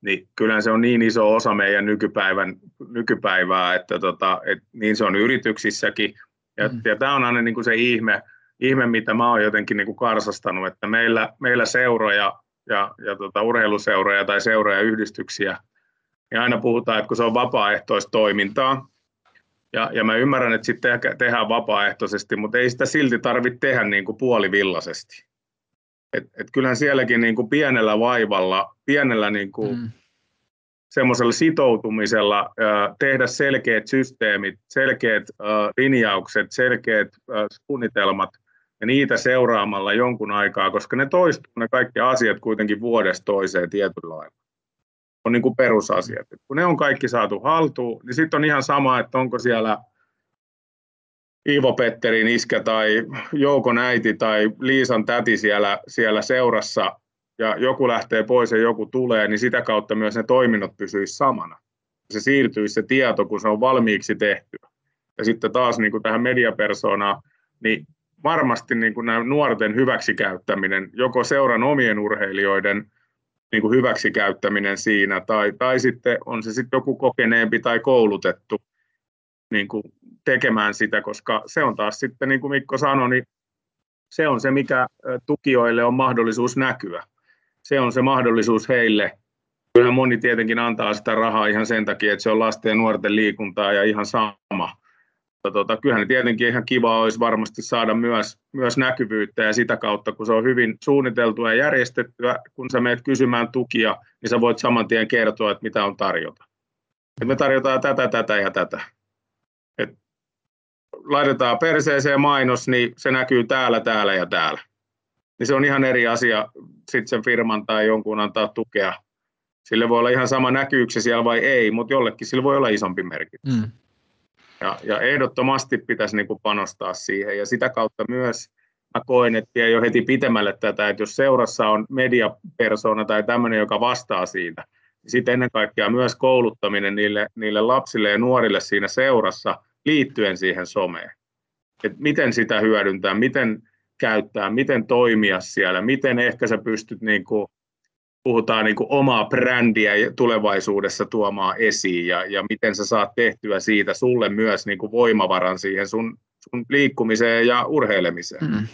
niin kyllä se on niin iso osa meidän nykypäivän, nykypäivää, että tota, et niin se on yrityksissäkin. Ja, mm. ja tämä on aina niin kuin se ihme, ihme, mitä mä oon jotenkin niin kuin karsastanut, että meillä, meillä seuroja ja, ja tota, urheiluseuroja tai seuroja yhdistyksiä, ja aina puhutaan, että kun se on vapaaehtoistoimintaa, ja, ja mä ymmärrän, että sitten tehdään vapaaehtoisesti, mutta ei sitä silti tarvitse tehdä niin kuin puolivillaisesti. Et, et kyllähän sielläkin niin kuin pienellä vaivalla, pienellä niin kuin mm. semmoisella sitoutumisella äh, tehdä selkeät systeemit, selkeät äh, linjaukset, selkeät äh, suunnitelmat ja niitä seuraamalla jonkun aikaa, koska ne toistuu ne kaikki asiat kuitenkin vuodesta toiseen tietyllä lailla on niin kuin perusasiat. Et kun ne on kaikki saatu haltuun, niin sitten on ihan sama, että onko siellä Iivo Petterin iskä tai Joukon äiti tai Liisan täti siellä, siellä seurassa ja joku lähtee pois ja joku tulee, niin sitä kautta myös ne toiminnot pysyisivät samana. Se siirtyisi se tieto, kun se on valmiiksi tehty. Ja sitten taas niin kuin tähän mediapersoonaan, niin varmasti niin kuin nämä nuorten hyväksikäyttäminen, joko seuran omien urheilijoiden niin kuin hyväksikäyttäminen siinä, tai, tai sitten on se sitten joku kokeneempi tai koulutettu niin kuin tekemään sitä, koska se on taas sitten, niin kuin Mikko sanoi, niin se on se, mikä tukijoille on mahdollisuus näkyä. Se on se mahdollisuus heille. Kyllähän moni tietenkin antaa sitä rahaa ihan sen takia, että se on lasten ja nuorten liikuntaa ja ihan sama tota, kyllähän tietenkin ihan kiva olisi varmasti saada myös, myös näkyvyyttä ja sitä kautta, kun se on hyvin suunniteltua ja järjestettyä, kun sä menet kysymään tukia, niin sä voit saman tien kertoa, että mitä on tarjota. Et me tarjotaan tätä, tätä ja tätä. Et laitetaan perseeseen mainos, niin se näkyy täällä, täällä ja täällä. Niin se on ihan eri asia sitten sen firman tai jonkun antaa tukea. Sille voi olla ihan sama näkyykö siellä vai ei, mutta jollekin sillä voi olla isompi merkitys. Mm. Ja, ja ehdottomasti pitäisi niin kuin panostaa siihen ja sitä kautta myös mä koen, että jo heti pitemmälle tätä, että jos seurassa on mediapersona tai tämmöinen, joka vastaa siitä, niin sitten ennen kaikkea myös kouluttaminen niille, niille lapsille ja nuorille siinä seurassa liittyen siihen someen. Että miten sitä hyödyntää, miten käyttää, miten toimia siellä, miten ehkä sä pystyt niin kuin puhutaan niin kuin omaa brändiä tulevaisuudessa tuomaan esiin ja, ja miten sä saat tehtyä siitä sulle myös niin kuin voimavaran siihen sun, sun liikkumiseen ja urheilemiseen. Mm.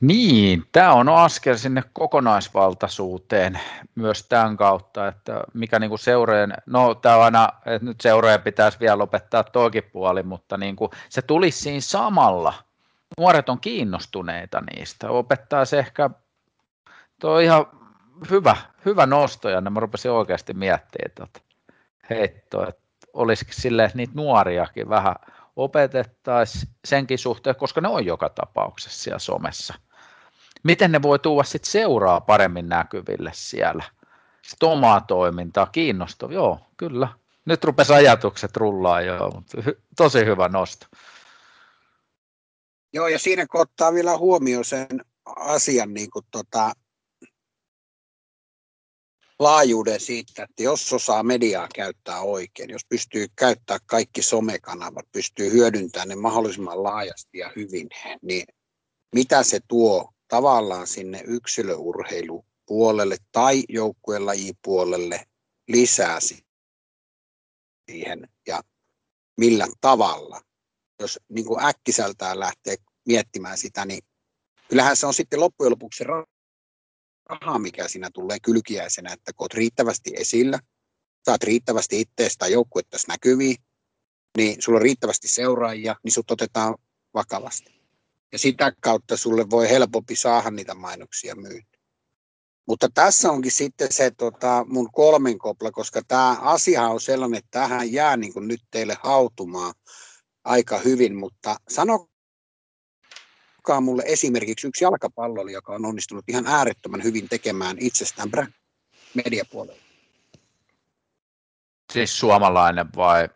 Niin, tämä on askel sinne kokonaisvaltaisuuteen myös tämän kautta, että mikä niin seureen, no tämä on aina, että nyt seureen pitäisi vielä lopettaa toikin puoli, mutta niin kuin se tulisi siinä samalla. Nuoret on kiinnostuneita niistä, opettaisi ehkä, tuo ihan hyvä, hyvä nosto ja mä rupesin oikeasti miettimään tuota heittoa, että olisiko sille että niitä nuoriakin vähän opetettaisiin senkin suhteen, koska ne on joka tapauksessa siellä somessa – miten ne voi tuoda sit seuraa paremmin näkyville siellä. Sitten omaa toimintaa, kiinnostavaa, joo, kyllä. Nyt rupesi ajatukset rullaa jo, mutta tosi hyvä nosto. Joo, ja siinä kun ottaa vielä huomioon sen asian niin kuin tota, laajuuden siitä, että jos osaa mediaa käyttää oikein, jos pystyy käyttää kaikki somekanavat, pystyy hyödyntämään ne mahdollisimman laajasti ja hyvin, niin mitä se tuo tavallaan sinne yksilöurheilupuolelle tai joukkuelajipuolelle lisää siihen ja millä tavalla. Jos niin kuin äkkiseltään lähtee miettimään sitä, niin kyllähän se on sitten loppujen lopuksi raha, mikä siinä tulee kylkiäisenä, että kun olet riittävästi esillä, saat riittävästi itseäsi joukkuetta näkyviin, niin sulla on riittävästi seuraajia, niin sut otetaan vakavasti ja sitä kautta sulle voi helpompi saada niitä mainoksia myytyä. Mutta tässä onkin sitten se tota, mun kolmen kopla, koska tämä asia on sellainen, että tähän jää niin kuin nyt teille hautumaan aika hyvin, mutta sanokaa mulle esimerkiksi yksi jalkapallo, joka on onnistunut ihan äärettömän hyvin tekemään itsestään mediapuolella. Siis suomalainen vai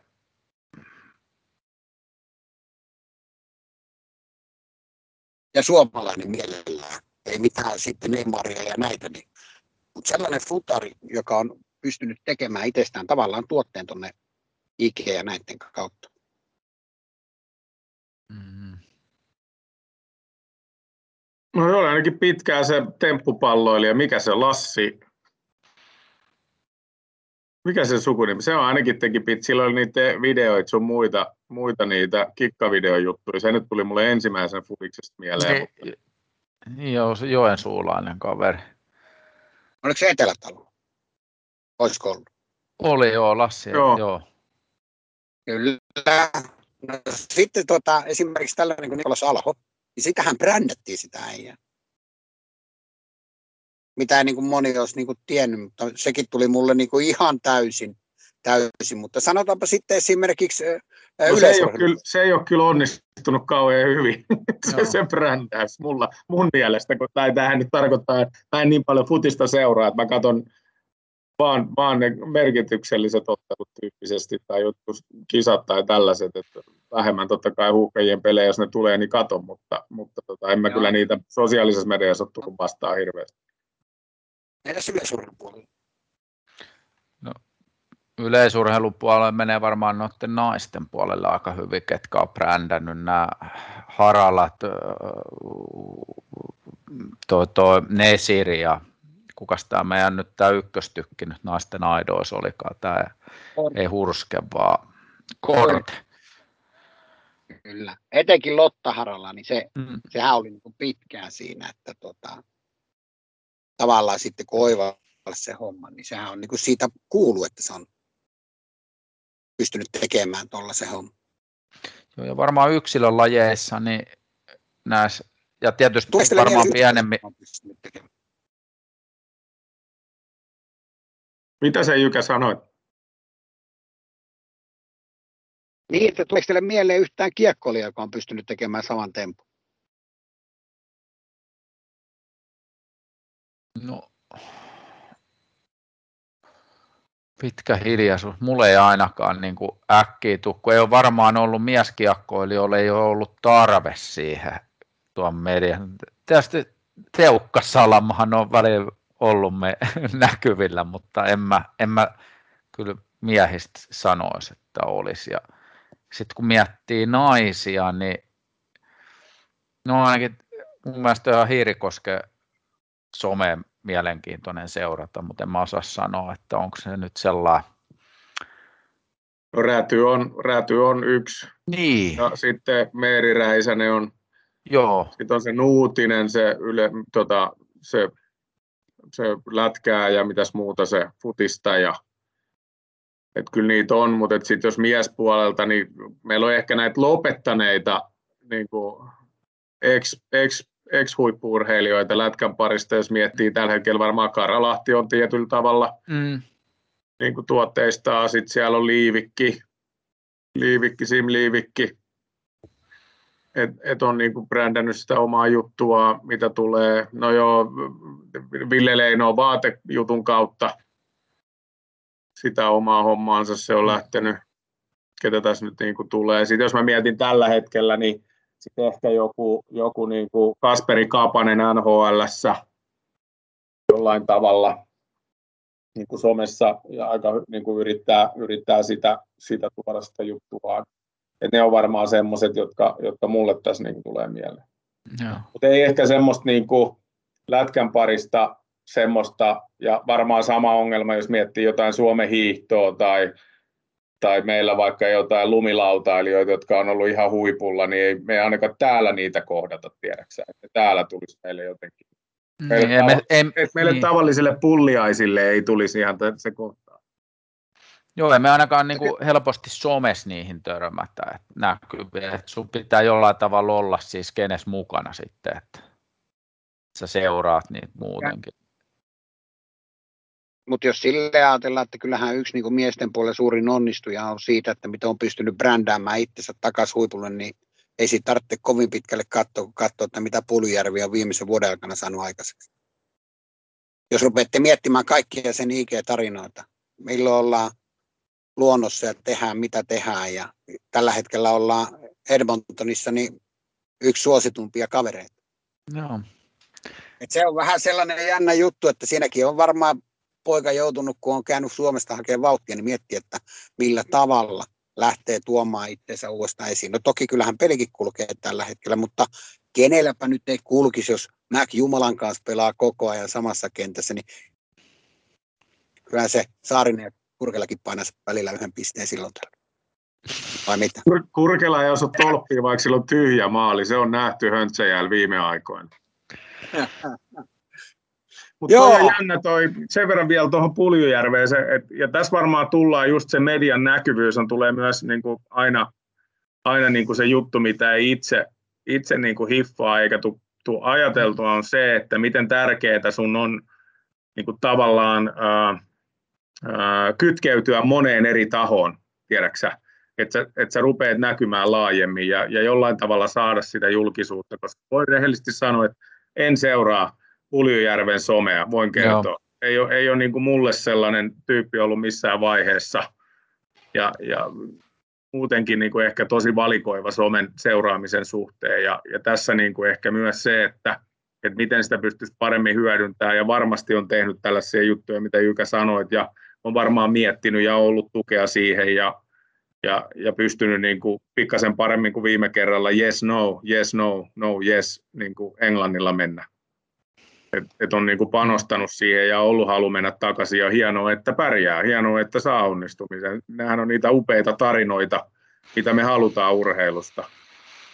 ja suomalainen mielellään. Ei mitään sitten Neymaria ja näitä. Niin. Mutta sellainen futari, joka on pystynyt tekemään itsestään tavallaan tuotteen tuonne IG ja näiden kautta. Mm. No joo, ainakin pitkään se temppupalloilija, mikä se Lassi, mikä se sukunimi, se on ainakin teki pit, silloin oli niitä videoita sun muita, muita niitä kikkavideojuttuja, se nyt tuli mulle ensimmäisen fudiksesta mieleen. Se, mutta... Joo, se Joensuulainen kaveri. Oliko se Etelätalo? Olisiko ollut? Oli joo, Lassi, joo. joo. Kyllä. No, sitten tota, esimerkiksi tällainen kuin Nikolas Alho, niin sitähän brändättiin sitä äijää. Mitä niin kuin moni olisi niin kuin tiennyt, mutta sekin tuli mulle niin kuin ihan täysin, täysin. Mutta sanotaanpa sitten esimerkiksi no se, ei ole kyllä, se ei ole kyllä onnistunut kauhean hyvin, (laughs) se, se brändäys mulla, mun mielestä, kun tai tähän nyt tarkoittaa, että mä en niin paljon futista seuraa, että mä katson vaan, vaan ne merkitykselliset ottelut tyyppisesti tai jotkut kisat tai tällaiset, että vähemmän totta kai huuhkajien pelejä, jos ne tulee, niin katon, mutta, mutta tota, en mä Joo. kyllä niitä sosiaalisessa mediassa ole tullut vastaan hirveästi. Entäs yleisurheilupuolella? No, yleisurheilupuolella menee varmaan noiden naisten puolella aika hyvin, ketkä on brändännyt nämä haralat, toi, toi Nesiri ja kukas tämä meidän nyt tämä ykköstykki nyt naisten aidois olikaan, tämä ei hurske, vaan Korte. Kyllä, etenkin Lotta Haralla, niin se, mm. sehän oli niin pitkään siinä, että tota, tavallaan sitten kun se homma, niin sehän on niin kuin siitä kuulu, että se on pystynyt tekemään tuollaisen homman. Joo, ja varmaan yksilön lajeissa, niin näissä, ja tietysti Tuistele varmaan pienemmin. Mitä se Jykä sanoit? Niin, että tuleeko teille mieleen yhtään kiekkolia, joka on pystynyt tekemään saman tempun? No, pitkä hiljaisuus. Mulle ei ainakaan niin kuin äkkiä tule, kun ei ole varmaan ollut mieskiekkoilijoille, ei ole ollut tarve siihen tuon median. Tietysti Teukka Salamahan on välillä ollut me (laughs) näkyvillä, mutta en mä, en mä kyllä miehistä sanoisi, että olisi. Ja sitten kun miettii naisia, niin no ainakin mun mielestä ihan Hiirikoske some mielenkiintoinen seurata, mutta en mä osaa sanoa, että onko se nyt sellainen. No, rääty, on, rääty on yksi. Niin. Ja sitten Meeri Räisänen on, Joo. sitten on se Nuutinen, se, yle, tota, se, se lätkää ja mitäs muuta se futista ja että kyllä niitä on, mutta sitten jos miespuolelta, niin meillä on ehkä näitä lopettaneita niin kuin ex, ex, ex-huippuurheilijoita lätkän parista, jos miettii tällä hetkellä varmaan Karalahti on tietyllä tavalla mm. niin kuin tuotteistaa, sitten siellä on Liivikki, Liivikki, Sim Liivikki, että et on niin kuin brändännyt sitä omaa juttua, mitä tulee, no joo, Ville Leino vaatejutun kautta, sitä omaa hommaansa se on lähtenyt, ketä tässä nyt niin kuin tulee. Sitten jos mä mietin tällä hetkellä, niin sitten ehkä joku, joku niin kuin Kasperi Kaapanen nhl jollain tavalla niin kuin somessa ja aika niin kuin yrittää, yrittää sitä, sitä tuoda sitä juttua. Et ne on varmaan semmoiset, jotka, jotka mulle tässä niin tulee mieleen. Mutta ei ehkä semmoista niin kuin lätkän parista semmoista, ja varmaan sama ongelma, jos miettii jotain Suomen hiihtoa tai, tai meillä vaikka jotain lumilautailijoita, jotka on ollut ihan huipulla, niin ei me ainakaan täällä niitä kohdata, tiedäksä, että täällä tulisi meille jotenkin. Mm, meille, niin, tava- me, em, meille niin. tavallisille pulliaisille ei tulisi ihan se kohtaa. Joo, emme ainakaan niin kuin helposti somessa niihin törmätä, että näkyy, että sun pitää jollain tavalla olla siis kenes mukana sitten, että sä seuraat niitä muutenkin. Mutta jos sille ajatellaan, että kyllähän yksi niin miesten puolella suurin onnistuja on siitä, että mitä on pystynyt brändäämään itsensä takaisin huipulle, niin ei siitä tarvitse kovin pitkälle katsoa, kun katsoa, että mitä Puljärvi on viimeisen vuoden aikana saanut aikaiseksi. Jos rupeatte miettimään kaikkia sen IG-tarinoita, milloin ollaan luonnossa ja tehdään mitä tehdään ja tällä hetkellä ollaan Edmontonissa niin yksi suositumpia kavereita. Joo. Et se on vähän sellainen jännä juttu, että siinäkin on varmaan poika joutunut, kun on käynyt Suomesta hakemaan vauhtia, niin miettiä, että millä tavalla lähtee tuomaan itseensä uudestaan esiin. No toki kyllähän pelikin kulkee tällä hetkellä, mutta kenelläpä nyt ei kulkisi, jos Mac Jumalan kanssa pelaa koko ajan samassa kentässä, niin kyllä se Saarinen Kurkelakin painaisi välillä yhden pisteen silloin tällä. Vai mitä? Kurkela ei osaa tolppia, vaikka sillä on tyhjä maali. Se on nähty Höntsäjällä viime aikoina. Mutta toi on jännä toi, sen verran vielä tuohon Puljujärveen, se, et, ja tässä varmaan tullaan just se median näkyvyys, on tulee myös niin kuin aina, aina niin kuin se juttu, mitä ei itse, itse niin kuin hiffaa eikä tule ajateltua, on se, että miten tärkeää sun on niin kuin tavallaan ää, ää, kytkeytyä moneen eri tahoon, tiedäksä, että sä, et sä rupeat näkymään laajemmin ja, ja jollain tavalla saada sitä julkisuutta, koska voi rehellisesti sanoa, että en seuraa Puljujärven somea, voin kertoa. Joo. Ei ole, ei ole niin kuin mulle sellainen tyyppi ollut missään vaiheessa. Ja, ja muutenkin niin kuin ehkä tosi valikoiva somen seuraamisen suhteen. Ja, ja tässä niin kuin ehkä myös se, että, että miten sitä pystyisi paremmin hyödyntämään. Ja varmasti on tehnyt tällaisia juttuja, mitä Jykä sanoit, ja on varmaan miettinyt ja ollut tukea siihen. Ja, ja, ja pystynyt niin kuin pikkasen paremmin kuin viime kerralla yes, no, yes, no, no, yes, niin kuin englannilla mennä että et on niin kuin panostanut siihen ja ollut halu mennä takaisin ja hienoa, että pärjää, hienoa, että saa onnistumisen. Nämähän on niitä upeita tarinoita, mitä me halutaan urheilusta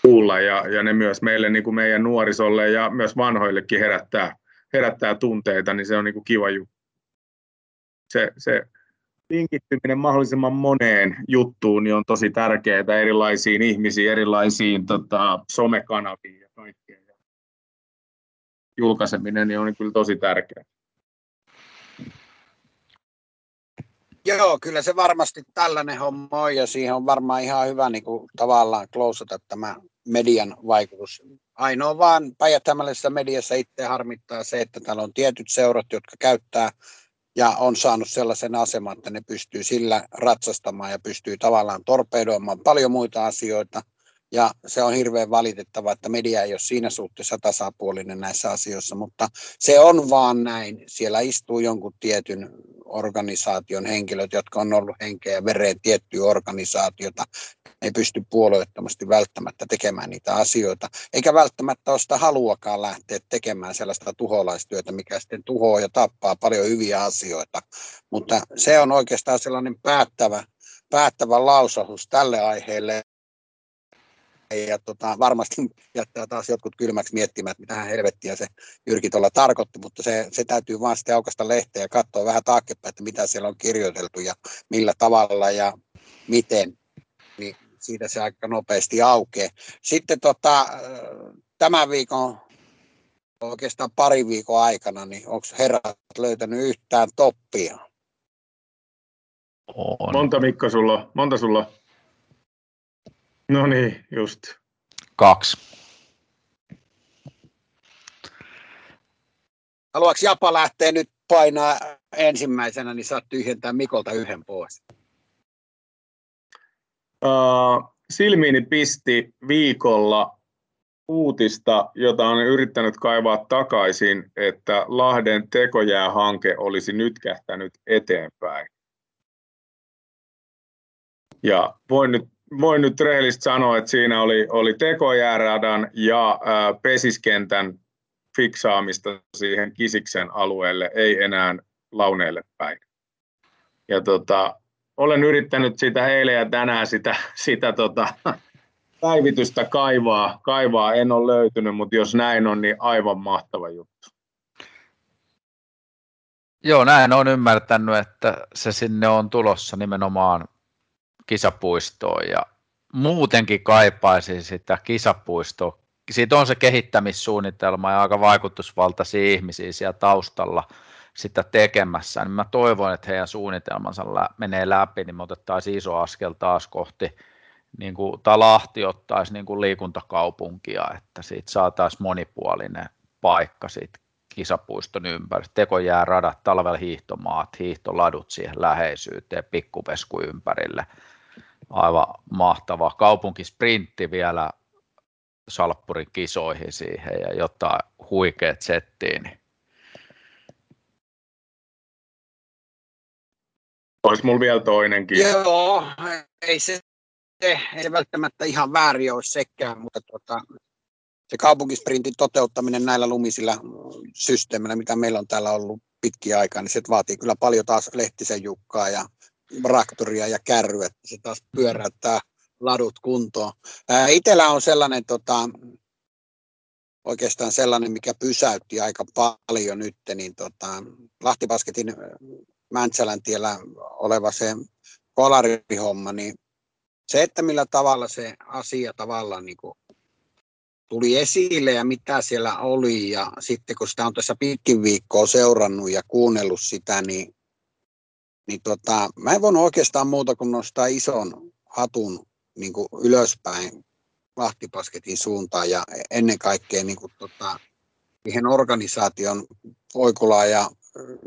kuulla ja, ja ne myös meille niin kuin meidän nuorisolle ja myös vanhoillekin herättää, herättää tunteita, niin se on niin kuin kiva juttu. Se, se linkittyminen mahdollisimman moneen juttuun niin on tosi tärkeää erilaisiin ihmisiin, erilaisiin tota, somekanaviin ja kaikkeen julkaiseminen niin on kyllä tosi tärkeää. Joo, kyllä se varmasti tällainen homma on ja siihen on varmaan ihan hyvä niin kuin, tavallaan klousata tämä median vaikutus. Ainoa vaan päijät mediassa itse harmittaa se, että täällä on tietyt seurat, jotka käyttää ja on saanut sellaisen aseman, että ne pystyy sillä ratsastamaan ja pystyy tavallaan torpedoimaan paljon muita asioita ja se on hirveän valitettava, että media ei ole siinä suhteessa tasapuolinen näissä asioissa, mutta se on vaan näin. Siellä istuu jonkun tietyn organisaation henkilöt, jotka on ollut henkeä ja vereen tiettyä organisaatiota, ei pysty puolueettomasti välttämättä tekemään niitä asioita, eikä välttämättä ole sitä haluakaan lähteä tekemään sellaista tuholaistyötä, mikä sitten tuhoaa ja tappaa paljon hyviä asioita. Mutta se on oikeastaan sellainen päättävä, päättävä lausahus tälle aiheelle, ja tota, varmasti (laughs) jättää taas jotkut kylmäksi miettimään, että mitä helvettiä se Jyrki tuolla tarkoitti, mutta se, se täytyy vaan sitten aukasta lehteä ja katsoa vähän taaksepäin, että mitä siellä on kirjoiteltu ja millä tavalla ja miten, niin siitä se aika nopeasti aukeaa. Sitten tota, tämän viikon, oikeastaan pari viikon aikana, niin onko herrat löytänyt yhtään toppia? On. Monta Mikko sulla? Monta sulla? No niin, just. Kaksi. Haluatko Japa lähteä nyt painaa ensimmäisenä, niin saat tyhjentää Mikolta yhden pois. Uh, silmiini pisti viikolla uutista, jota on yrittänyt kaivaa takaisin, että Lahden tekojäähanke olisi nyt kähtänyt eteenpäin. Ja voin nyt voin nyt rehellisesti sanoa, että siinä oli, oli tekojääradan ja ää, pesiskentän fiksaamista siihen Kisiksen alueelle, ei enää launeelle päin. Ja tota, olen yrittänyt sitä eilen ja tänään sitä, sitä tota, päivitystä kaivaa, kaivaa, en ole löytynyt, mutta jos näin on, niin aivan mahtava juttu. Joo, näin on ymmärtänyt, että se sinne on tulossa nimenomaan kisapuistoon ja muutenkin kaipaisin sitä kisapuistoa. Siitä on se kehittämissuunnitelma ja aika vaikutusvaltaisia ihmisiä siellä taustalla sitä tekemässä, niin mä toivon, että heidän suunnitelmansa lä- menee läpi, niin me otettaisiin iso askel taas kohti, niin kuin, tai Lahti ottaisi niin kuin liikuntakaupunkia, että siitä saataisiin monipuolinen paikka siitä kisapuiston ympäri. Tekojää radat, talvella hiihtomaat, hiihtoladut siihen läheisyyteen, pikkupesku ympärille – aivan mahtava kaupunkisprintti vielä Salppurin kisoihin siihen ja jotain huikeet settiin. Niin Olisi mulla vielä toinenkin. Joo, ei se, ei se välttämättä ihan väärin olisi sekään, mutta tuota, se kaupunkisprintin toteuttaminen näillä lumisilla systeemillä, mitä meillä on täällä ollut pitkiä aikaa, niin se vaatii kyllä paljon taas Lehtisen Jukkaa ja traktoria ja kärryä, että se taas pyöräyttää ladut kuntoon. Itellä on sellainen tota, oikeastaan sellainen, mikä pysäytti aika paljon nyt, niin tota, Lahtipasketin Mäntsälän tiellä oleva se kolarihomma, niin se, että millä tavalla se asia tavallaan niin kuin tuli esille ja mitä siellä oli ja sitten kun sitä on tässä pitkin viikkoa seurannut ja kuunnellut sitä, niin niin tota, mä en voinut oikeastaan muuta kuin nostaa ison hatun niin kuin ylöspäin Lahtipasketin suuntaan ja ennen kaikkea niin kuin, tota, siihen organisaation Oikulaan ja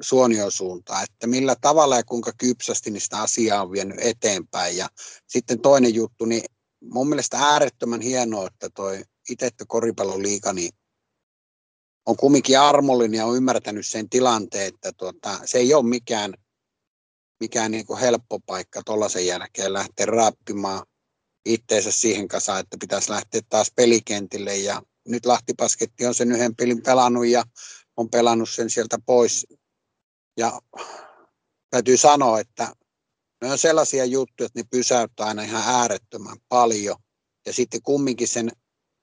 Suonion suuntaan, että millä tavalla ja kuinka kypsästi niistä asiaa on vienyt eteenpäin. Ja sitten toinen juttu, niin mun mielestä äärettömän hienoa, että toi itse koripalloliiga niin on kumminkin armollinen ja on ymmärtänyt sen tilanteen, että tuota, se ei ole mikään mikään niin kuin helppo paikka tuollaisen jälkeen lähteä rappimaan itteensä siihen kasaan, että pitäisi lähteä taas pelikentille. Ja nyt Lahtipasketti on sen yhden pelin pelannut ja on pelannut sen sieltä pois. Ja täytyy sanoa, että ne on sellaisia juttuja, että ne pysäyttää aina ihan äärettömän paljon. Ja sitten kumminkin sen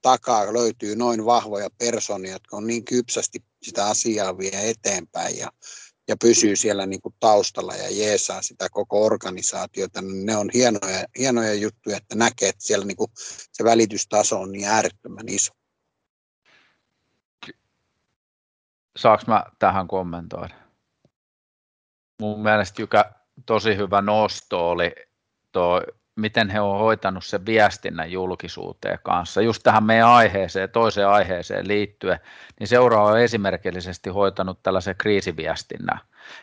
takaa löytyy noin vahvoja personia, jotka on niin kypsästi sitä asiaa vie eteenpäin. Ja ja pysyy siellä niin kuin taustalla ja jeesaa sitä koko organisaatiota, niin ne on hienoja, hienoja juttuja, että näkee, että siellä niin kuin se välitystaso on niin äärettömän iso. Saanko mä tähän kommentoida? Mun mielestä joka tosi hyvä nosto oli tuo miten he ovat hoitanut sen viestinnän julkisuuteen kanssa. Just tähän meidän aiheeseen, toiseen aiheeseen liittyen, niin seura on esimerkillisesti hoitanut tällaisen kriisiviestinnän.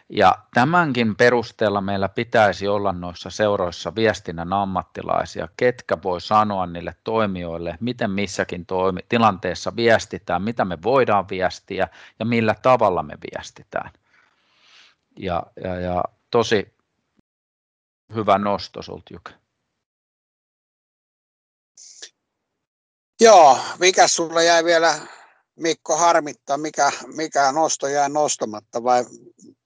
Ja tämänkin perusteella meillä pitäisi olla noissa seuroissa viestinnän ammattilaisia, ketkä voi sanoa niille toimijoille, miten missäkin toimi, tilanteessa viestitään, mitä me voidaan viestiä ja millä tavalla me viestitään. Ja, ja, ja tosi hyvä nosto sulta. Joo, mikä sulla jäi vielä Mikko harmittaa, mikä, mikä nosto jäi nostamatta vai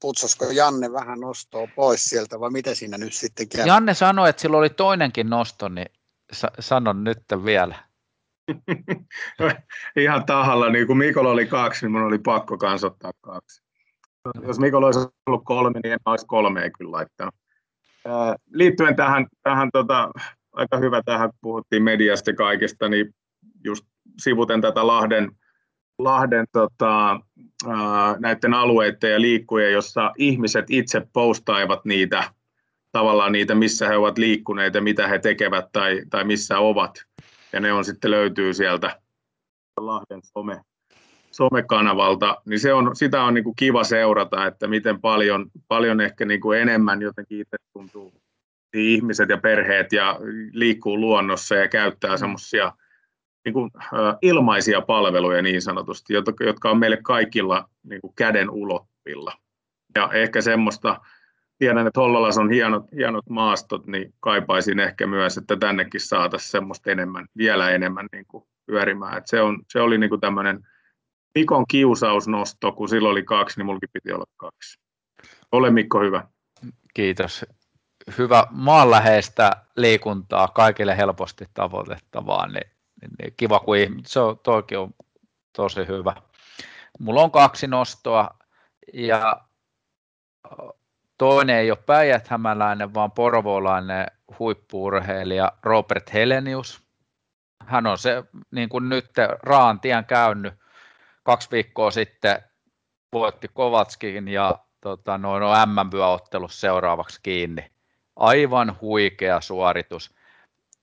putsasko Janne vähän nostoa pois sieltä vai miten siinä nyt sitten käy? Janne sanoi, että sillä oli toinenkin nosto, niin sa- sanon nyt vielä. (laughs) Ihan tahalla, niin kun Mikolla oli kaksi, niin minun oli pakko kansottaa kaksi. Jos Mikolla olisi ollut kolme, niin en olisi kolmea kyllä laittanut. Liittyen tähän, tähän tota, aika hyvä tähän, puhuttiin mediasta kaikesta, niin just sivuten tätä Lahden, Lahden tota, näiden alueiden ja liikkuja, jossa ihmiset itse postaivat niitä, tavallaan niitä, missä he ovat liikkuneet ja mitä he tekevät tai, tai missä ovat. Ja ne on sitten löytyy sieltä Lahden some, somekanavalta, niin se on, sitä on niin kuin kiva seurata, että miten paljon, paljon ehkä niin kuin enemmän jotenkin itse tuntuu ihmiset ja perheet ja liikkuu luonnossa ja käyttää semmoisia niin kuin, ilmaisia palveluja niin sanotusti, jotka on meille kaikilla niin kuin käden ulottuvilla. Ja ehkä semmoista, tiedän, että Hollolassa on hienot, hienot maastot, niin kaipaisin ehkä myös, että tännekin saataisiin semmoista enemmän, vielä enemmän niin kuin pyörimään. Et se, on, se oli niin kuin tämmöinen Mikon kiusausnosto, kun silloin oli kaksi, niin mullakin piti olla kaksi. Ole Mikko hyvä. Kiitos. Hyvä maanläheistä liikuntaa kaikille helposti tavoitettavaa, niin kiva, kun se on, toikin on tosi hyvä. Mulla on kaksi nostoa ja toinen ei ole päijät-hämäläinen, vaan porvoolainen huippuurheilija Robert Helenius. Hän on se niin kuin nyt Raantien käynyt kaksi viikkoa sitten voitti Kovatskin ja tota, noin on M-vyöottelussa seuraavaksi kiinni. Aivan huikea suoritus.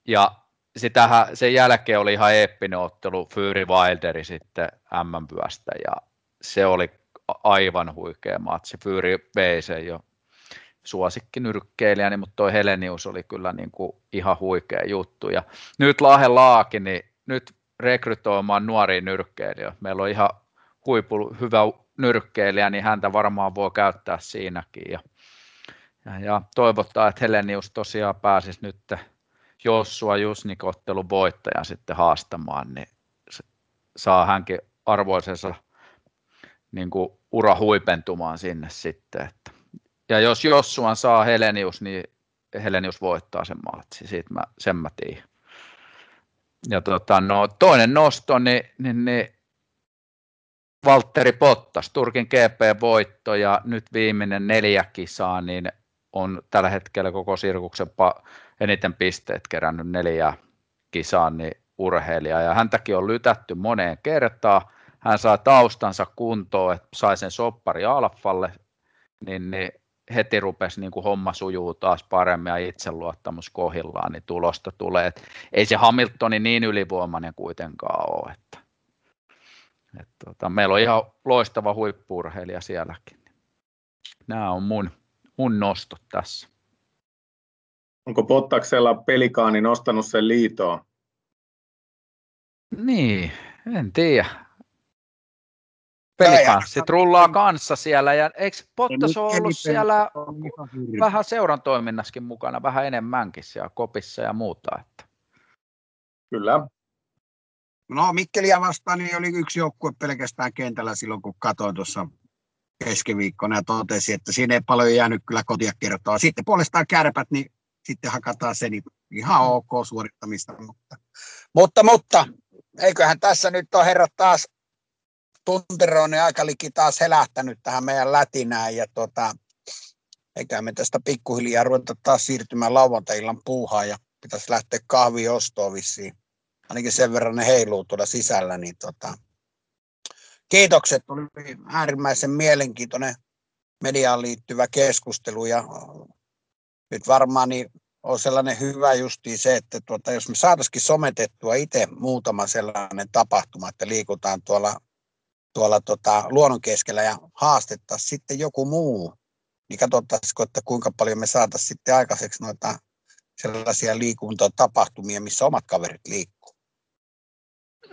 Ja sitähän, sen jälkeen oli ihan eeppinen ottelu Fury Wilderi sitten M-pyöstä ja se oli aivan huikea matsi. Fury vei sen jo suosikki nyrkkeilijäni, mutta toi Helenius oli kyllä niin kuin ihan huikea juttu. Ja nyt Lahe Laaki, niin nyt rekrytoimaan nuoria nyrkkeilijöitä. Meillä on ihan huipu hyvä nyrkkeilijä, niin häntä varmaan voi käyttää siinäkin. Ja, ja, ja toivottaa, että Helenius tosiaan pääsisi nyt Jossua Jusnik-ottelun voittajan sitten haastamaan, niin saa hänkin arvoisensa niin kuin ura huipentumaan sinne sitten. Että. Ja jos Jossuan saa Helenius, niin Helenius voittaa sen matsin, siitä mä, sen mä tiedän. Ja tota, no, toinen nosto, niin, niin, niin Valtteri Pottas, Turkin GP-voitto ja nyt viimeinen neljä kisaa, niin on tällä hetkellä koko sirkuksen pa- eniten pisteet kerännyt neljä kisaan niin urheilija ja häntäkin on lytätty moneen kertaan. Hän saa taustansa kuntoon, että sai sen soppari alfalle, niin, niin heti rupesi niin kuin homma sujuu taas paremmin ja itseluottamus kohillaan, niin tulosta tulee. Et ei se Hamiltoni niin ylivoimainen kuitenkaan ole. Että, et tota, meillä on ihan loistava huippurheilija sielläkin. Nämä on mun, mun nostot tässä. Onko Pottaksella pelikaani nostanut sen liitoon? Niin, en tiedä. Pelikanssit rullaa kanssa siellä ja eikö Pottas ole ollut siellä vähän seuran toiminnassakin mukana vähän enemmänkin siellä kopissa ja muuta? Että. Kyllä. No Mikkeliä vastaan niin oli yksi joukkue pelkästään kentällä silloin, kun katsoin tuossa keskiviikkona ja totesi, että siinä ei paljon jäänyt kyllä kotia kertoa. Sitten puolestaan kärpät, niin sitten hakataan se, niin ihan ok suorittamista. Mutta, mutta, mutta eiköhän tässä nyt ole herrat taas tunteroinen aika liki taas helähtänyt tähän meidän lätinään ja tota, eikä me tästä pikkuhiljaa ruveta taas siirtymään lauantaillan puuhaan ja pitäisi lähteä kahvi ostoon vissiin. Ainakin sen verran ne heiluu tuolla sisällä, niin tota, kiitokset, oli äärimmäisen mielenkiintoinen mediaan liittyvä keskustelu ja nyt varmaan niin on sellainen hyvä justiin se, että tuota, jos me saataisiin sometettua itse muutama sellainen tapahtuma, että liikutaan tuolla, tuolla tota, luonnon keskellä ja haastettaisiin sitten joku muu, niin katsottaisiko, että kuinka paljon me saataisiin sitten aikaiseksi noita sellaisia liikuntatapahtumia, missä omat kaverit liikkuu.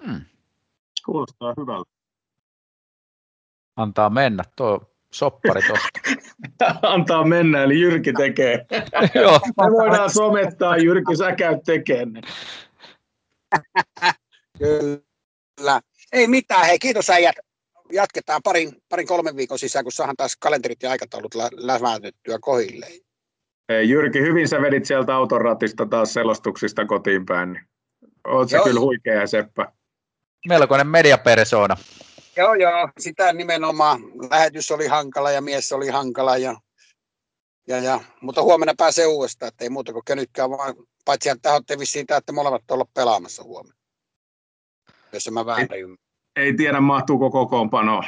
Hmm. Kuulostaa hyvältä. Antaa mennä tuo soppari tosta. (laughs) Antaa mennä, eli Jyrki tekee. (laughs) Joo. Me voidaan somettaa, Jyrki, sä käyt tekemään. (laughs) Kyllä. Ei mitään, hei kiitos äijät. Jatketaan parin, parin kolmen viikon sisään, kun saadaan taas kalenterit ja aikataulut lä- läväytettyä kohilleen. Hei, Jyrki, hyvin sä vedit sieltä autoratista taas selostuksista kotiin päin. Niin oot sä kyllä huikea seppä. Melkoinen mediapersona. Joo, joo, sitä nimenomaan. Lähetys oli hankala ja mies oli hankala. Ja, ja, ja, mutta huomenna pääsee uudestaan, että ei muuta kuin kenytkään vaan, paitsi että olette siitä, että molemmat olla pelaamassa huomenna. Jos mä vähän ei, ymmärrän. Ei tiedä, mahtuuko kokoonpano.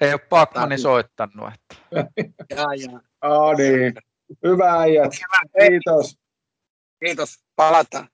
Ei ole Pakmani soittanut. Että. ja, ja. Oh, niin. Hyvä äijät. Kiitos. Kiitos. Palataan.